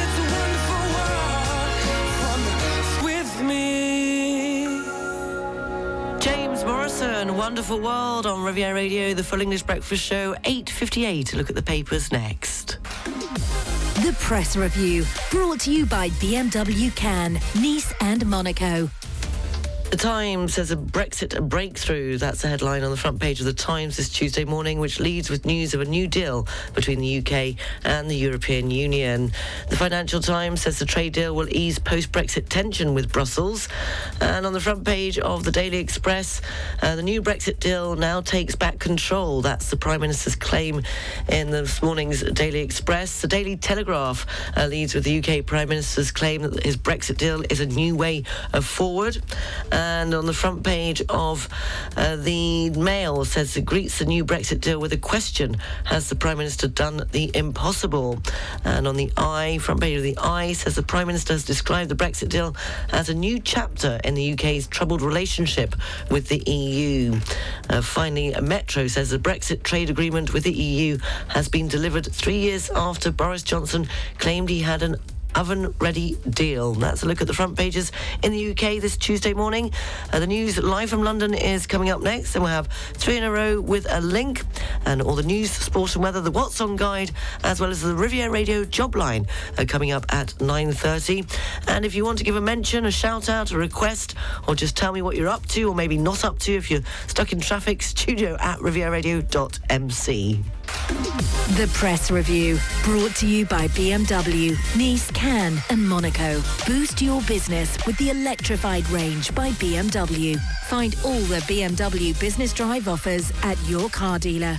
It's a wonderful world with me. James Morrison, Wonderful World on Riviera Radio, the Full English Breakfast Show, 8.58. Look at the papers next. The Press Review, brought to you by BMW Cannes, Nice and Monaco. The Times says a Brexit breakthrough. That's the headline on the front page of the Times this Tuesday morning, which leads with news of a new deal between the UK and the European Union. The Financial Times says the trade deal will ease post-Brexit tension with Brussels. And on the front page of the Daily Express, uh, the new Brexit deal now takes back control. That's the Prime Minister's claim in this morning's Daily Express. The Daily Telegraph uh, leads with the UK Prime Minister's claim that his Brexit deal is a new way of forward. And on the front page of uh, the Mail says it greets the new Brexit deal with a question: Has the Prime Minister done the impossible? And on the Eye, front page of the Eye says the Prime Minister has described the Brexit deal as a new chapter in the UK's troubled relationship with the EU. Uh, finally, Metro says the Brexit trade agreement with the EU has been delivered three years after Boris Johnson claimed he had an oven ready deal. That's a look at the front pages in the UK this Tuesday morning. Uh, the news live from London is coming up next, and we'll have three in a row with a link and all the news, sport, and weather, the What's On guide, as well as the Riviera Radio job line uh, coming up at 9.30. And if you want to give a mention, a shout out, a request, or just tell me what you're up to, or maybe not up to if you're stuck in traffic, studio at rivieraradio.mc. The Press Review, brought to you by BMW, Nice, Cannes and Monaco. Boost your business with the electrified range by BMW. Find all the BMW Business Drive offers at your car dealer.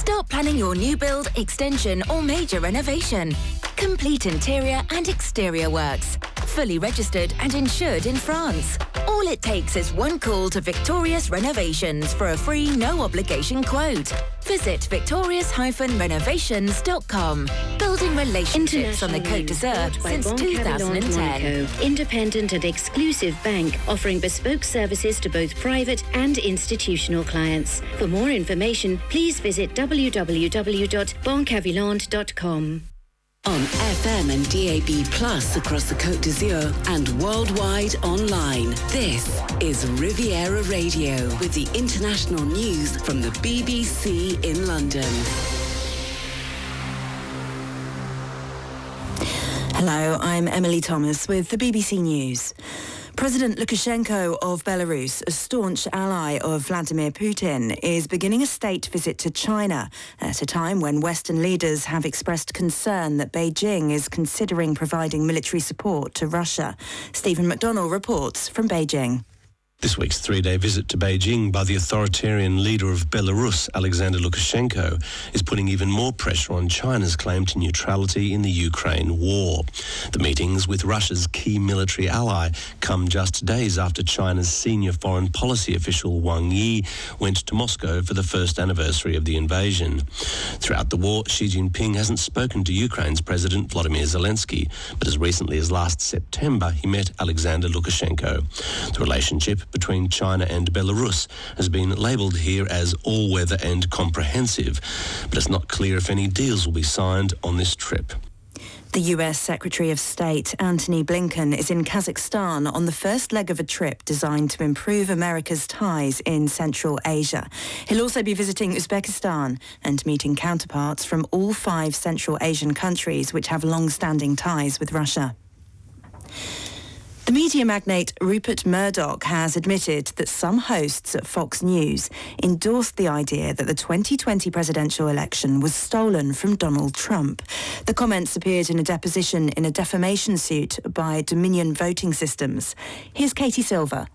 Start planning your new build, extension or major renovation. Complete interior and exterior works. Fully registered and insured in France. All it takes is one call to Victorious Renovations for a free no obligation quote. Visit victorious-renovations.com. Building relationships on the Côte d'Azur since Banque 2010. Monaco, independent and exclusive bank offering bespoke services to both private and institutional clients. For more information, please visit www.banquehavilland.com. On FM and DAB Plus across the Côte d'Azur and worldwide online. This is Riviera Radio with the international news from the BBC in London. Hello, I'm Emily Thomas with the BBC News. President Lukashenko of Belarus, a staunch ally of Vladimir Putin, is beginning a state visit to China at a time when Western leaders have expressed concern that Beijing is considering providing military support to Russia. Stephen McDonnell reports from Beijing. This week's three-day visit to Beijing by the authoritarian leader of Belarus, Alexander Lukashenko, is putting even more pressure on China's claim to neutrality in the Ukraine war. The meetings with Russia's key military ally come just days after China's senior foreign policy official Wang Yi went to Moscow for the first anniversary of the invasion. Throughout the war, Xi Jinping hasn't spoken to Ukraine's President Vladimir Zelensky, but as recently as last September, he met Alexander Lukashenko. The relationship between China and Belarus has been labelled here as all-weather and comprehensive, but it's not clear if any deals will be signed on this trip. The US Secretary of State Antony Blinken is in Kazakhstan on the first leg of a trip designed to improve America's ties in Central Asia. He'll also be visiting Uzbekistan and meeting counterparts from all five Central Asian countries which have long-standing ties with Russia. The media magnate Rupert Murdoch has admitted that some hosts at Fox News endorsed the idea that the 2020 presidential election was stolen from Donald Trump. The comments appeared in a deposition in a defamation suit by Dominion Voting Systems. Here's Katie Silver.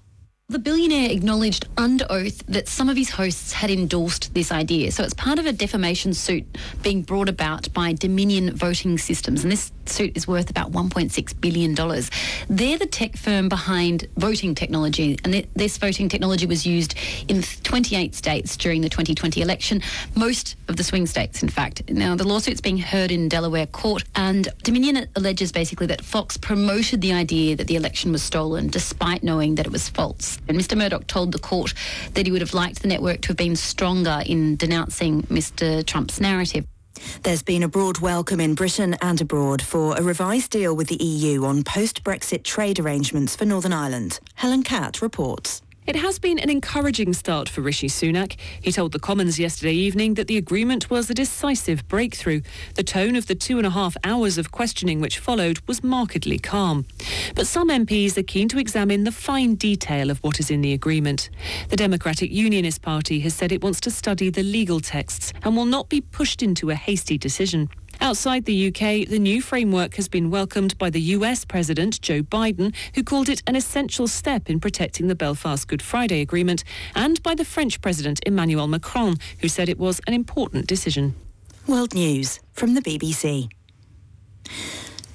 The billionaire acknowledged under oath that some of his hosts had endorsed this idea. So it's part of a defamation suit being brought about by Dominion Voting Systems. And this suit is worth about $1.6 billion. They're the tech firm behind voting technology. And th- this voting technology was used in 28 states during the 2020 election, most of the swing states, in fact. Now, the lawsuit's being heard in Delaware court. And Dominion alleges basically that Fox promoted the idea that the election was stolen despite knowing that it was false. And Mr. Murdoch told the court that he would have liked the network to have been stronger in denouncing Mr. Trump's narrative. There's been a broad welcome in Britain and abroad for a revised deal with the EU on post-Brexit trade arrangements for Northern Ireland. Helen Catt reports. It has been an encouraging start for Rishi Sunak. He told the Commons yesterday evening that the agreement was a decisive breakthrough. The tone of the two and a half hours of questioning which followed was markedly calm. But some MPs are keen to examine the fine detail of what is in the agreement. The Democratic Unionist Party has said it wants to study the legal texts and will not be pushed into a hasty decision. Outside the UK, the new framework has been welcomed by the US President Joe Biden, who called it an essential step in protecting the Belfast Good Friday Agreement, and by the French President Emmanuel Macron, who said it was an important decision. World News from the BBC.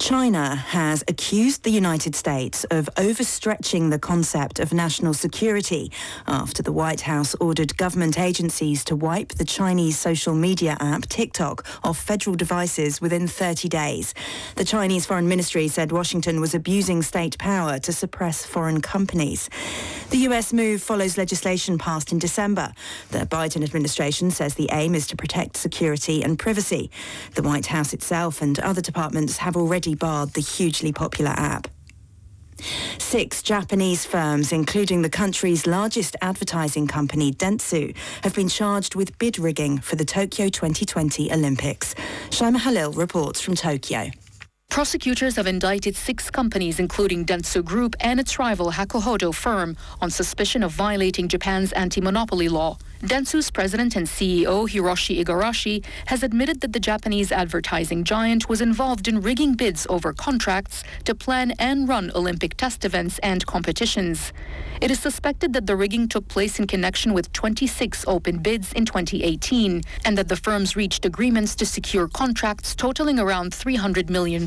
China has accused the United States of overstretching the concept of national security after the White House ordered government agencies to wipe the Chinese social media app TikTok off federal devices within 30 days. The Chinese Foreign Ministry said Washington was abusing state power to suppress foreign companies. The US move follows legislation passed in December. The Biden administration says the aim is to protect security and privacy. The White House itself and other departments have already barred the hugely popular app. Six Japanese firms, including the country's largest advertising company, Dentsu, have been charged with bid rigging for the Tokyo 2020 Olympics. Shaimaa Khalil reports from Tokyo. Prosecutors have indicted six companies, including Dentsu Group and its rival Hakuhodo firm, on suspicion of violating Japan's anti-monopoly law. Dentsu's president and CEO Hiroshi Igarashi has admitted that the Japanese advertising giant was involved in rigging bids over contracts to plan and run Olympic test events and competitions. It is suspected that the rigging took place in connection with 26 open bids in 2018 and that the firms reached agreements to secure contracts totaling around $300 million.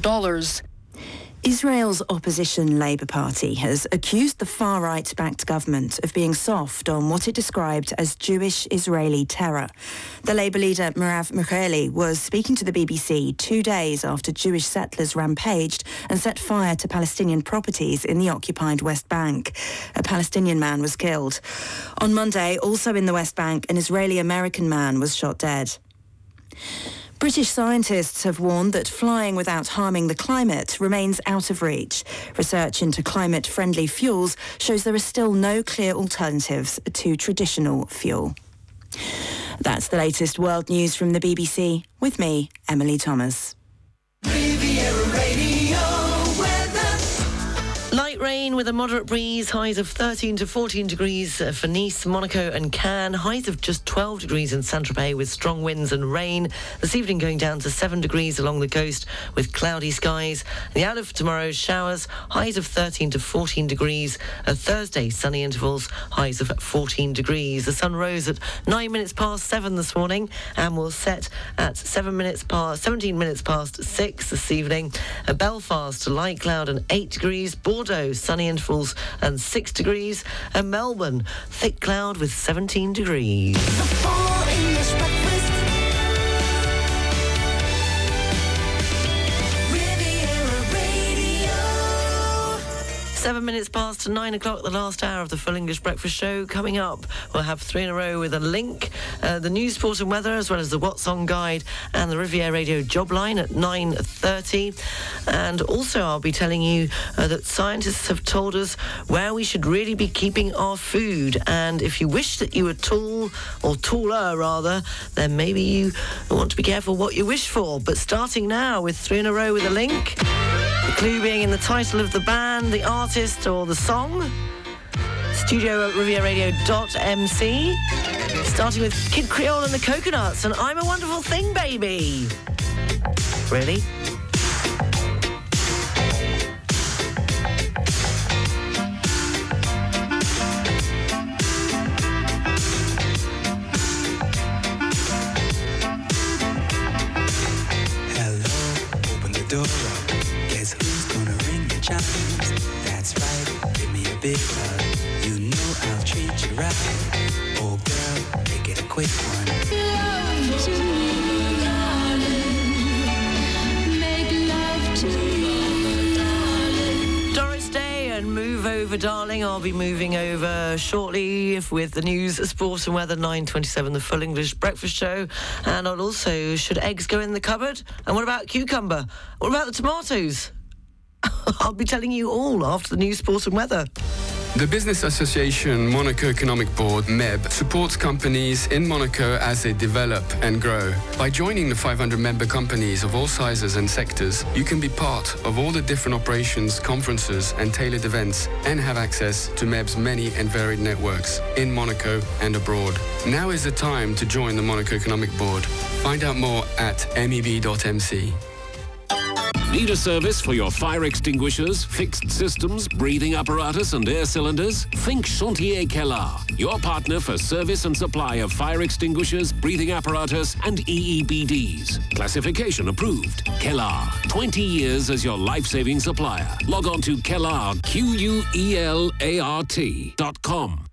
Israel's opposition Labour Party has accused the far-right backed government of being soft on what it described as Jewish Israeli terror. The Labour leader Merav Michaeli was speaking to the BBC two days after Jewish settlers rampaged and set fire to Palestinian properties in the occupied West Bank. A Palestinian man was killed. On Monday, also in the West Bank, an Israeli-American man was shot dead. British scientists have warned that flying without harming the climate remains out of reach. Research into climate-friendly fuels shows there are still no clear alternatives to traditional fuel. That's the latest world news from the BBC. With me, Emily Thomas. Light with a moderate breeze, highs of 13 to 14 degrees for Nice, Monaco and Cannes, highs of just 12 degrees in Saint-Tropez with strong winds and rain. This evening going down to 7 degrees along the coast with cloudy skies. The out of tomorrow's showers, highs of 13 to 14 degrees. Uh, Thursday, sunny intervals, highs of 14 degrees. The sun rose at 9 minutes past 7 this morning and will set at 7 minutes past, 17 minutes past 6 this evening. Belfast, light cloud and 8 degrees. Bordeaux, sunny intervals and 6 degrees. And Melbourne, thick cloud with 17 degrees. Seven minutes past nine o'clock, the last hour of the Full English Breakfast Show. Coming up, we'll have three in a row with a link, uh, the news, sport and weather, as well as the What's On guide and the Riviera Radio job line at 9.30. And also I'll be telling you uh, that scientists have told us where we should really be keeping our food. And if you wish that you were tall, or taller rather, then maybe you want to be careful what you wish for. But starting now with three in a row with a link. The clue being in the title of the band, the artist, or the song. Studio at rivieraradio.mc. Starting with Kid Creole and the Coconuts and I'm a Wonderful Thing, baby. Really? Hello, open the door big hug. You know I'll treat you right. Oh girl, make it a quick one. Doris Day and Move Over Darling. I'll be moving over shortly with the news, sports, and weather 9.27, the full English breakfast show. And I'll also, should eggs go in the cupboard? And what about cucumber? What about the tomatoes? I'll be telling you all after the news, sports, and weather. The Business Association Monaco Economic Board, MEB, supports companies in Monaco as they develop and grow. By joining the 500 member companies of all sizes and sectors, you can be part of all the different operations, conferences, and tailored events, and have access to MEB's many and varied networks in Monaco and abroad. Now is the time to join the Monaco Economic Board. Find out more at meb.mc. Need a service for your fire extinguishers, fixed systems, breathing apparatus, and air cylinders? Think Chantier Quelart, your partner for service and supply of fire extinguishers, breathing apparatus, and EEBDs. Classification approved. Quelart, 20 years as your life-saving supplier. Log on to Quelart, Q-U-E-L-A-R-T dot com.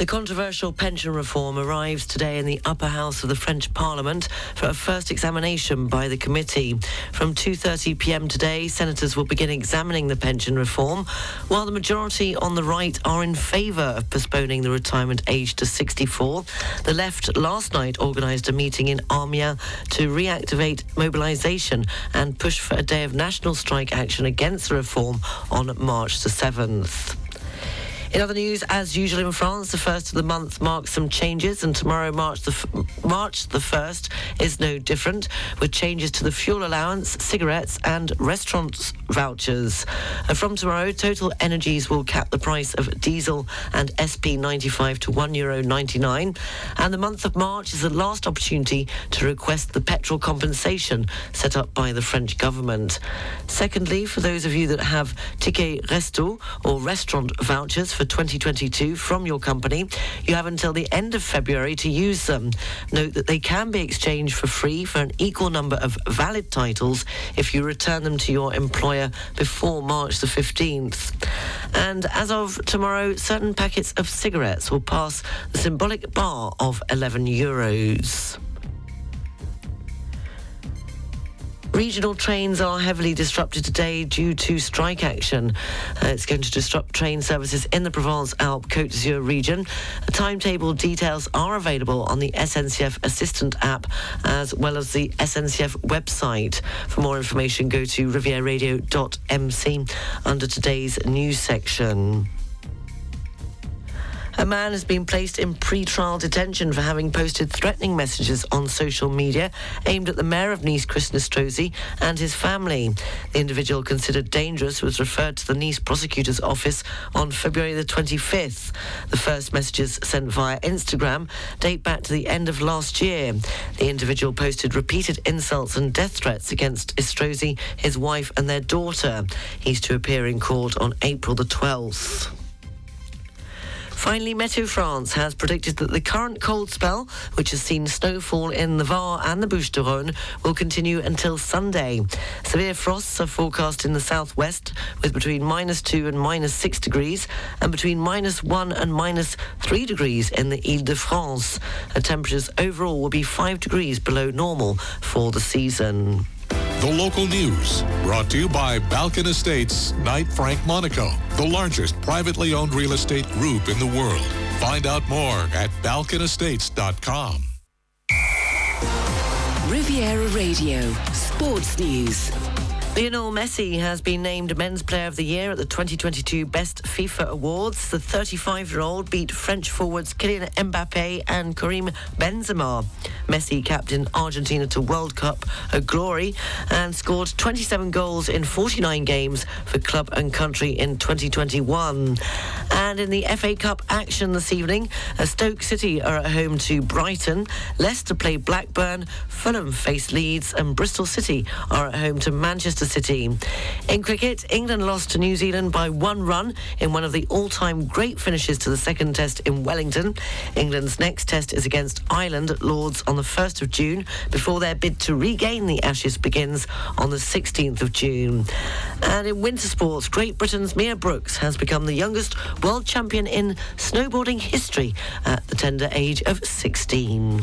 The controversial pension reform arrives today in the upper house of the French Parliament for a first examination by the committee. From 2:30 p.m. today, senators will begin examining the pension reform, while the majority on the right are in favour of postponing the retirement age to 64. The left last night organised a meeting in Amiens to reactivate mobilisation and push for a day of national strike action against the reform on March the 7th. In other news, as usual in France, the first of the month marks some changes, and tomorrow, March the f- March the first, is no different, with changes to the fuel allowance, cigarettes, and restaurant vouchers. Uh, from tomorrow, Total Energies will cap the price of diesel and SP95 to one euro ninety-nine, and the month of March is the last opportunity to request the petrol compensation set up by the French government. Secondly, for those of you that have ticket resto or restaurant vouchers for 2022 from your company. You have until the end of February to use them. Note that they can be exchanged for free for an equal number of valid titles if you return them to your employer before March the 15th. And as of tomorrow, certain packets of cigarettes will pass the symbolic bar of 11 euros. Regional trains are heavily disrupted today due to strike action. Uh, it's going to disrupt train services in the Provence-Alpes Côte d'Azur region. A timetable details are available on the SNCF Assistant app as well as the SNCF website. For more information, go to rivieraradio.mc under today's news section. A man has been placed in pre-trial detention for having posted threatening messages on social media aimed at the mayor of Nice, Christian Estrosi, and his family. The individual considered dangerous was referred to the Nice prosecutor's office on February the 25th. The first messages sent via Instagram date back to the end of last year. The individual posted repeated insults and death threats against Estrosi, his wife, and their daughter. He's to appear in court on April the 12th. Finally, Meteo France has predicted that the current cold spell, which has seen snowfall in the Var and the Bouches du Rhône, will continue until Sunday. Severe frosts are forecast in the southwest, with between minus 2 and minus 6 degrees, and between minus 1 and minus 3 degrees in the Ile-de-France. The temperatures overall will be 5 degrees below normal for the season. The local news brought to you by Balkan Estates, Knight Frank Monaco, the largest privately owned real estate group in the world. Find out more at balkanestates.com. Riviera Radio, Sports News. Lionel Messi has been named Men's Player of the Year at the 2022 Best FIFA Awards. The 35-year-old beat French forwards Kylian Mbappe and Karim Benzema. Messi captained Argentina to World Cup glory and scored 27 goals in 49 games for club and country in 2021. And in the FA Cup action this evening, uh, Stoke City are at home to Brighton, Leicester play Blackburn, Fulham face Leeds, and Bristol City are at home to Manchester City. In cricket, England lost to New Zealand by one run in one of the all-time great finishes to the second test in Wellington. England's next test is against Ireland at Lords on the 1st of June before their bid to regain the Ashes begins on the 16th of June. And in winter sports, Great Britain's Mia Brooks has become the youngest world champion in snowboarding history at the tender age of 16.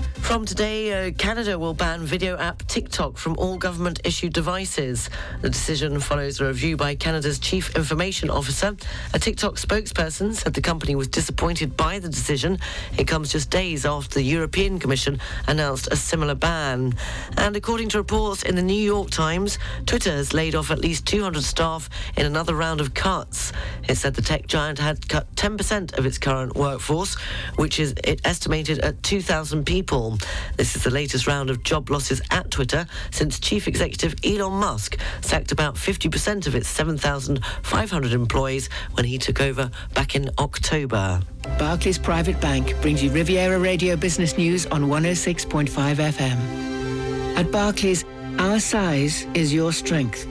From today, uh, Canada will ban video app TikTok from all government issued devices. The decision follows a review by Canada's Chief Information Officer. A TikTok spokesperson said the company was disappointed by the decision. It comes just days after the European Commission announced a similar ban. And according to reports in the New York Times, Twitter has laid off at least 200 staff in another round of cuts. It said the tech giant had cut 10% of its current workforce, which is it estimated at 2,000 people. This is the latest round of job losses at Twitter since chief executive Elon Musk sacked about 50% of its 7,500 employees when he took over back in October. Barclays Private Bank brings you Riviera Radio Business News on 106.5 FM. At Barclays, our size is your strength.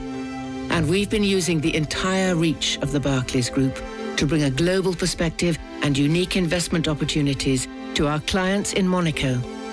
And we've been using the entire reach of the Barclays Group to bring a global perspective and unique investment opportunities to our clients in Monaco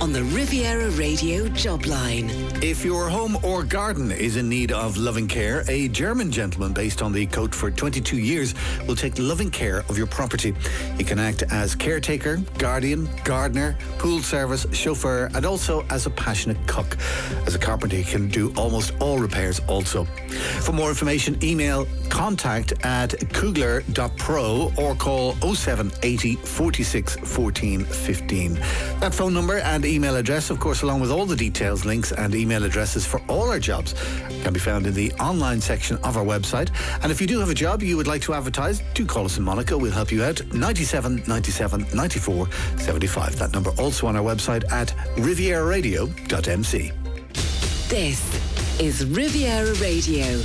on the Riviera Radio job line. If your home or garden is in need of loving care, a German gentleman based on the Côte for 22 years will take loving care of your property. He can act as caretaker, guardian, gardener, pool service, chauffeur, and also as a passionate cook. As a carpenter, he can do almost all repairs also. For more information, email contact at kugler.pro or call 0780 46 14 15. That phone number and email address, of course, along with all the details, links, and email addresses for all our jobs, can be found in the online section of our website. And if you do have a job you would like to advertise, do call us in Monaco. We'll help you out. 97 97 94 75. That number also on our website at rivieraradio.mc. This is Riviera Radio,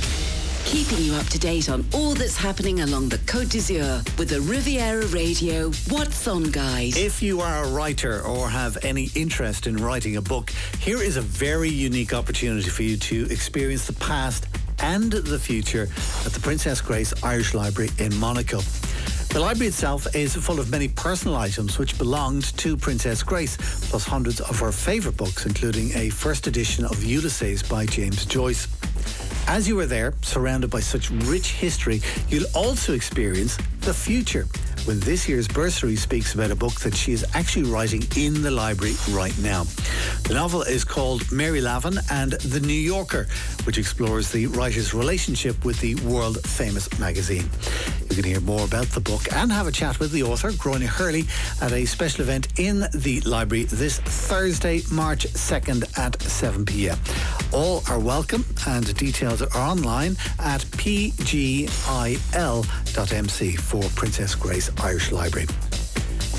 keeping you up to date on all that's happening along the Côte d'Azur with the Riviera Radio What's On Guide. If you are a writer or have any interest in writing a book, here is a very unique opportunity for you to experience the past and the future at the Princess Grace Irish Library in Monaco. The library itself is full of many personal items which belonged to Princess Grace, plus hundreds of her favourite books, including a first edition of Ulysses by James Joyce. As you are there, surrounded by such rich history, you'll also experience the future when this year's bursary speaks about a book that she is actually writing in the library right now. The novel is called Mary Lavin and The New Yorker, which explores the writer's relationship with the world famous magazine. You can hear more about the book and have a chat with the author, Groine Hurley, at a special event in the library this Thursday, March 2nd at 7 p.m. All are welcome and details are online at pgil.mc for Princess Grace Irish Library.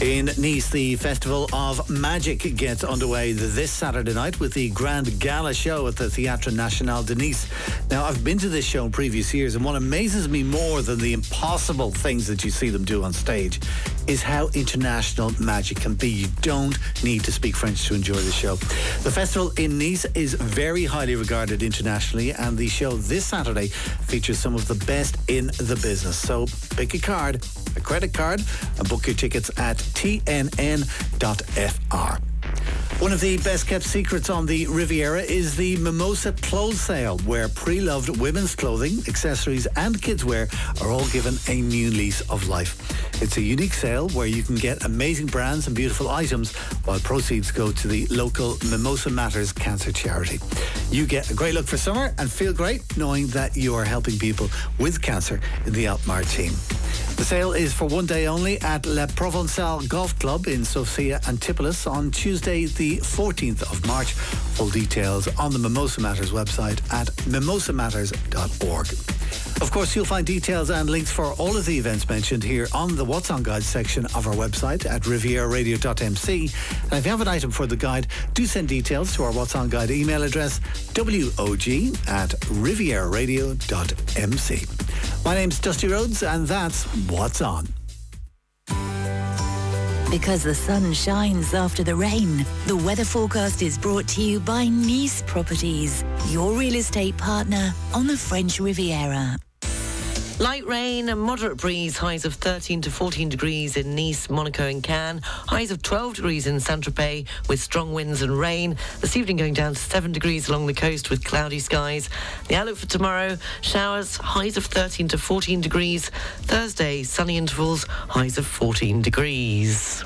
In Nice, the Festival of Magic gets underway this Saturday night with the Grand Gala show at the Théâtre National de Nice. Now, I've been to this show in previous years, and what amazes me more than the impossible things that you see them do on stage is how international magic can be. You don't need to speak French to enjoy the show. The festival in Nice is very highly regarded internationally, and the show this Saturday features some of the best in the business. So pick a card, a credit card, and book your tickets at tnn.fr. One of the best kept secrets on the Riviera is the Mimosa Clothes Sale, where pre loved women's clothing, accessories, and kids wear are all given a new lease of life. It's a unique sale where you can get amazing brands and beautiful items while proceeds go to the local Mimosa Matters Cancer Charity. You get a great look for summer and feel great knowing that you are helping people with cancer in the Alpes-Maritimes. The sale is for one day only at Le Provençal Golf Club in Sophia Antipolis on Tuesday, the 14th of March. Full details on the Mimosa Matters website at mimosamatters.org. Of course, you'll find details and links for all of the events mentioned here on the What's On Guide section of our website at rivieraradio.mc. And if you have an item for the guide, do send details to our What's On Guide email address, wog at rivieraradio.mc. My name's Dusty Rhodes, and that's What's On. Because the sun shines after the rain, the weather forecast is brought to you by Nice Properties, your real estate partner on the French Riviera. Light rain and moderate breeze, highs of 13 to 14 degrees in Nice, Monaco and Cannes, highs of 12 degrees in Saint-Tropez with strong winds and rain. This evening going down to 7 degrees along the coast with cloudy skies. The outlook for tomorrow, showers, highs of 13 to 14 degrees. Thursday, sunny intervals, highs of 14 degrees.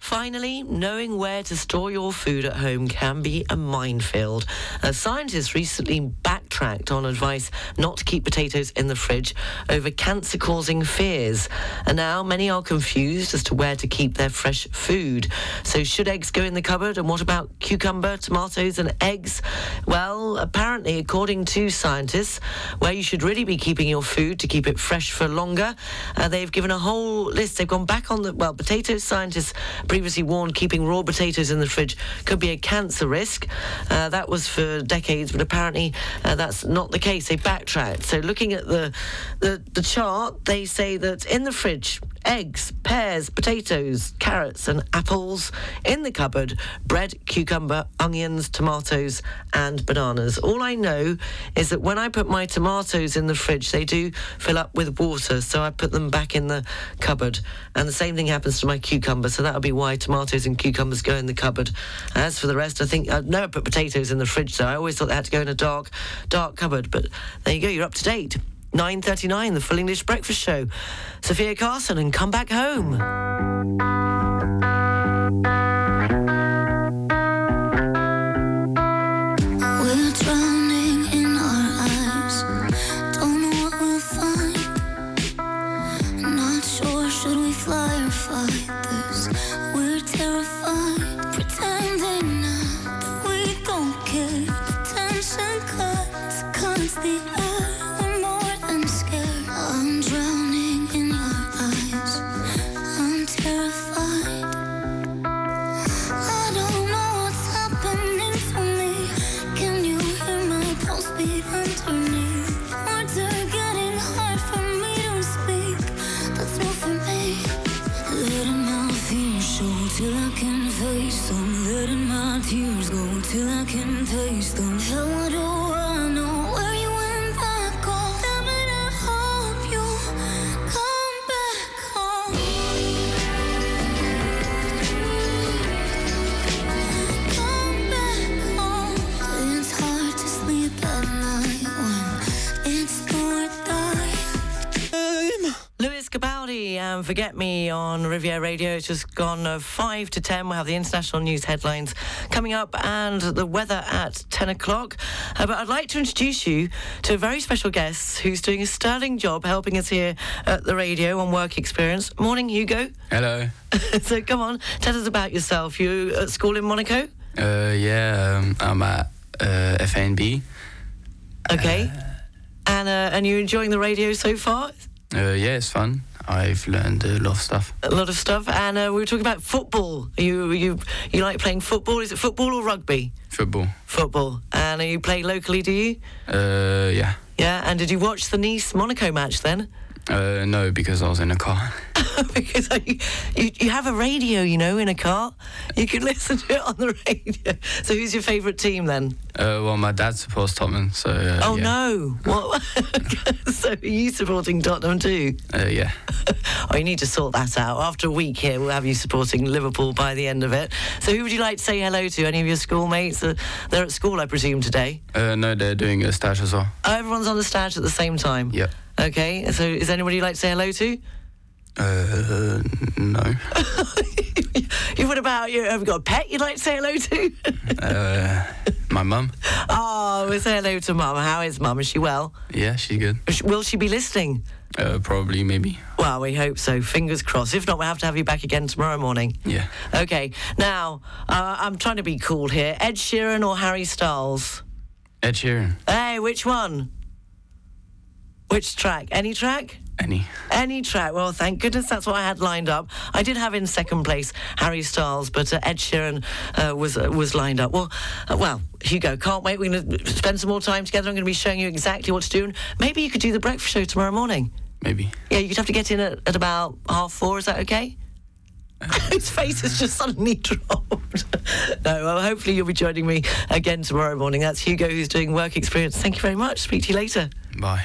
Finally, knowing where to store your food at home can be a minefield. A scientist recently backtracked on advice not to keep potatoes in the fridge over cancer causing fears. And now many are confused as to where to keep their fresh food. So, should eggs go in the cupboard? And what about cucumber, tomatoes, and eggs? Well, apparently, according to scientists, where you should really be keeping your food to keep it fresh for longer, uh, they've given a whole list. They've gone back on the, well, potato scientists previously warned keeping raw potatoes in the fridge could be a cancer risk. Uh, that was for decades, but apparently uh, that's not the case. They backtracked. So looking at the, the the chart, they say that in the fridge, eggs, pears, potatoes, carrots, and apples. In the cupboard, bread, cucumber, onions, tomatoes, and bananas. All I know is that when I put my tomatoes in the fridge, they do fill up with water, so I put them back in the cupboard. And the same thing happens to my cucumber, so that would be why tomatoes and cucumbers go in the cupboard. As for the rest, I think I've never put potatoes in the fridge, so I always thought they had to go in a dark, dark cupboard. But there you go, you're up to date. 9.39, the Full English Breakfast Show. Sofia Carson and Come Back Home. Forget Me on Riviera Radio. It's just gone uh, 5 to 10. We'll have the international news headlines coming up and the weather at 10 o'clock. Uh, but I'd like to introduce you to a very special guest who's doing a sterling job helping us here at the radio on work experience. Morning, Hugo. Hello. so come on, tell us about yourself. You at school in Monaco? Uh, yeah, um, I'm at uh, FNB. Okay. and uh, and you enjoying the radio so far? Uh, yeah, it's fun. I've learned a lot of stuff. A lot of stuff. And uh, we were talking about football. You you you like playing football? Is it football or rugby? Football. Football. And you play locally, do you? Uh, yeah. Yeah. And did you watch the Nice Monaco match then? Uh, no, because I was in a car. because you, you you have a radio, you know, in a car. You can listen to it on the radio. So who's your favourite team then? Uh, well, my dad supports Tottenham, so uh, oh yeah. no! What? so are you supporting Tottenham too? Uh, yeah. Oh, you need to sort that out. After a week here, we'll have you supporting Liverpool by the end of it. So who would you like to say hello to? Any of your schoolmates? Uh, they're at school, I presume, today. Uh, no, they're doing a stage as well. Oh, everyone's on the stage at the same time. Yep. Okay. So is anybody you'd like to say hello to? Uh, no. You, what about you? Have you got a pet you'd like to say hello to? uh, my mum. oh, we'll say hello to Mum. How is Mum? Is she well? Yeah, she's good. Will she be listening? Uh, probably, maybe. Well, we hope so. Fingers crossed. If not, we'll have to have you back again tomorrow morning. Yeah. Okay. Now, uh, I'm trying to be cool here. Ed Sheeran or Harry Styles? Ed Sheeran. Hey, which one? Which track? Any track? Any. Any track. Well, thank goodness that's what I had lined up. I did have in second place Harry Styles, but uh, Ed Sheeran uh, was uh, was lined up. Well, uh, well, Hugo, can't wait. We're going to spend some more time together. I'm going to be showing you exactly what to do. And maybe you could do the breakfast show tomorrow morning. Maybe. Yeah, you'd have to get in at, at about half four. Is that okay? His face has just suddenly dropped. no, well, hopefully you'll be joining me again tomorrow morning. That's Hugo who's doing work experience. Thank you very much. Speak to you later. Bye.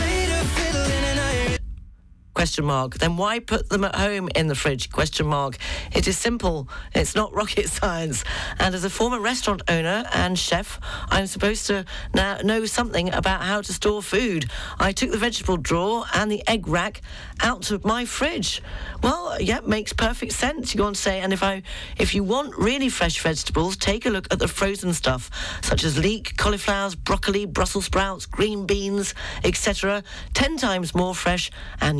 Question mark. Then why put them at home in the fridge? Question mark. It is simple. It's not rocket science. And as a former restaurant owner and chef, I'm supposed to now know something about how to store food. I took the vegetable drawer and the egg rack out of my fridge. Well, yeah, makes perfect sense. You go on to say, and if I, if you want really fresh vegetables, take a look at the frozen stuff, such as leek, cauliflowers, broccoli, Brussels sprouts, green beans, etc. Ten times more fresh and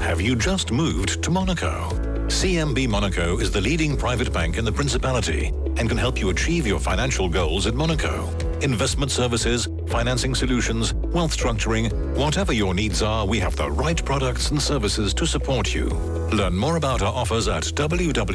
Have you just moved to Monaco? CMB Monaco is the leading private bank in the Principality and can help you achieve your financial goals in Monaco. Investment services, financing solutions, wealth structuring, whatever your needs are, we have the right products and services to support you. Learn more about our offers at www.cmb.mc.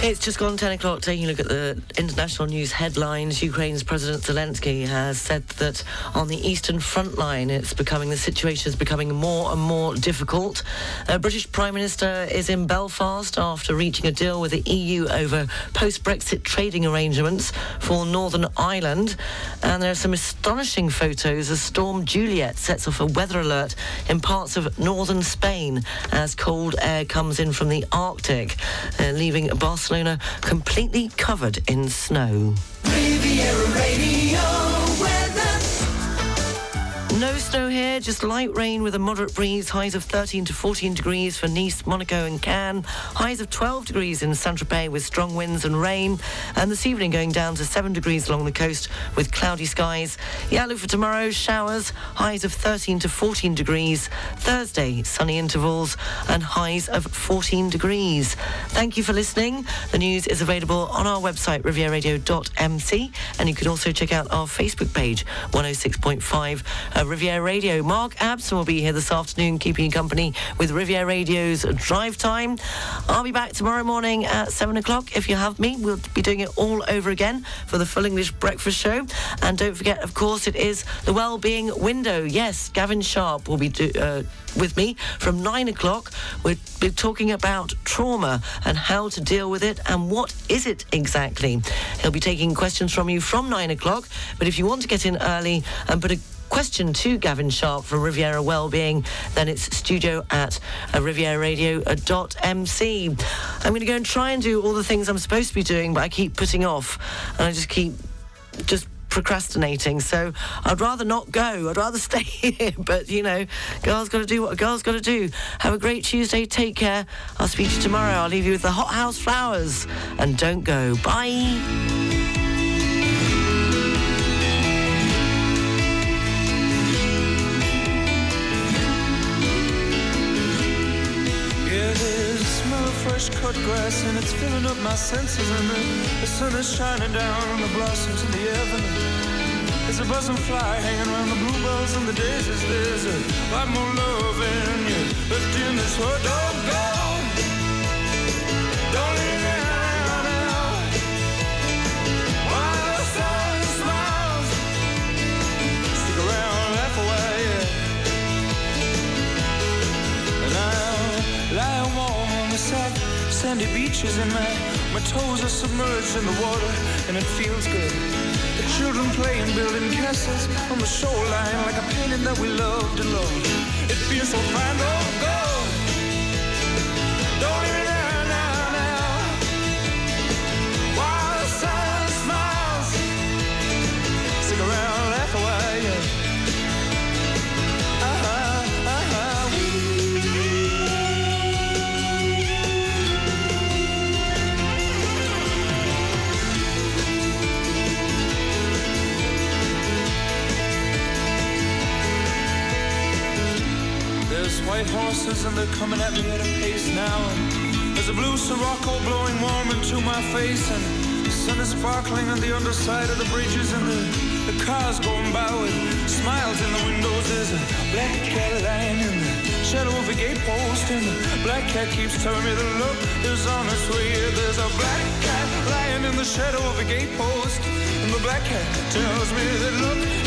It's just gone 10 o'clock, taking a look at the international news headlines. Ukraine's President Zelensky has said that on the eastern front line, it's becoming, the situation is becoming more and more difficult. A British Prime Minister is in Belfast after reaching a deal with the EU over post-Brexit trading arrangements for Northern Ireland. And there are some astonishing photos as Storm Juliet sets off a weather alert in parts of northern Spain as cold air comes in from the Arctic, uh, leaving Barcelona completely covered in snow. Riviera Radio. No snow here, just light rain with a moderate breeze. Highs of 13 to 14 degrees for Nice, Monaco, and Cannes. Highs of 12 degrees in Saint Tropez with strong winds and rain. And this evening going down to 7 degrees along the coast with cloudy skies. Outlook for tomorrow showers, highs of 13 to 14 degrees. Thursday, sunny intervals and highs of 14 degrees. Thank you for listening. The news is available on our website, rivieraradio.mc. And you can also check out our Facebook page, 106.5 uh, Riviera Radio. Mark Abson will be here this afternoon, keeping you company with Riviera Radio's Drive Time. I'll be back tomorrow morning at 7 o'clock. If you have me, we'll be doing it all over again for the Full English Breakfast Show. And don't forget, of course, it is the Wellbeing Window. Yes, Gavin Sharp will be do, uh, with me from 9 o'clock. We'll be talking about trauma and how to deal with it and what is it exactly. He'll be taking questions from you from 9 o'clock. But if you want to get in early and put a question to Gavin Sharp from Riviera Wellbeing, then it's studio at uh, rivieraradio.mc. I'm going to go and try and do all the things I'm supposed to be doing, but I keep putting off and I just keep just procrastinating. So I'd rather not go. I'd rather stay here. But, you know, girls got to do what a girl's got to do. Have a great Tuesday. Take care. I'll speak to you tomorrow. I'll leave you with the Hothouse Flowers. And don't go. Bye. Cut grass and it's filling up my senses. And the, the sun is shining down on the blossoms in the avenue. There's a buzzing fly hanging around the bluebells and the daisies. There's a lot more love in you. Left in this world, don't go. Don't leave sandy beaches and my, my toes are submerged in the water and it feels good. The children playing, building castles on the shoreline like a painting that we loved and loved. It feels so fine, don't go. Don't leave white horses and they're coming at me at a pace now. And there's a blue Sirocco blowing warm into my face. And the sun is sparkling on the underside of the bridges. And the, the cars going by with smiles in the windows. There's a black cat lying in the shadow of a gatepost. And the black cat keeps telling me that look is on its way. There's a black cat lying in the shadow of a gatepost. And the black cat tells me that look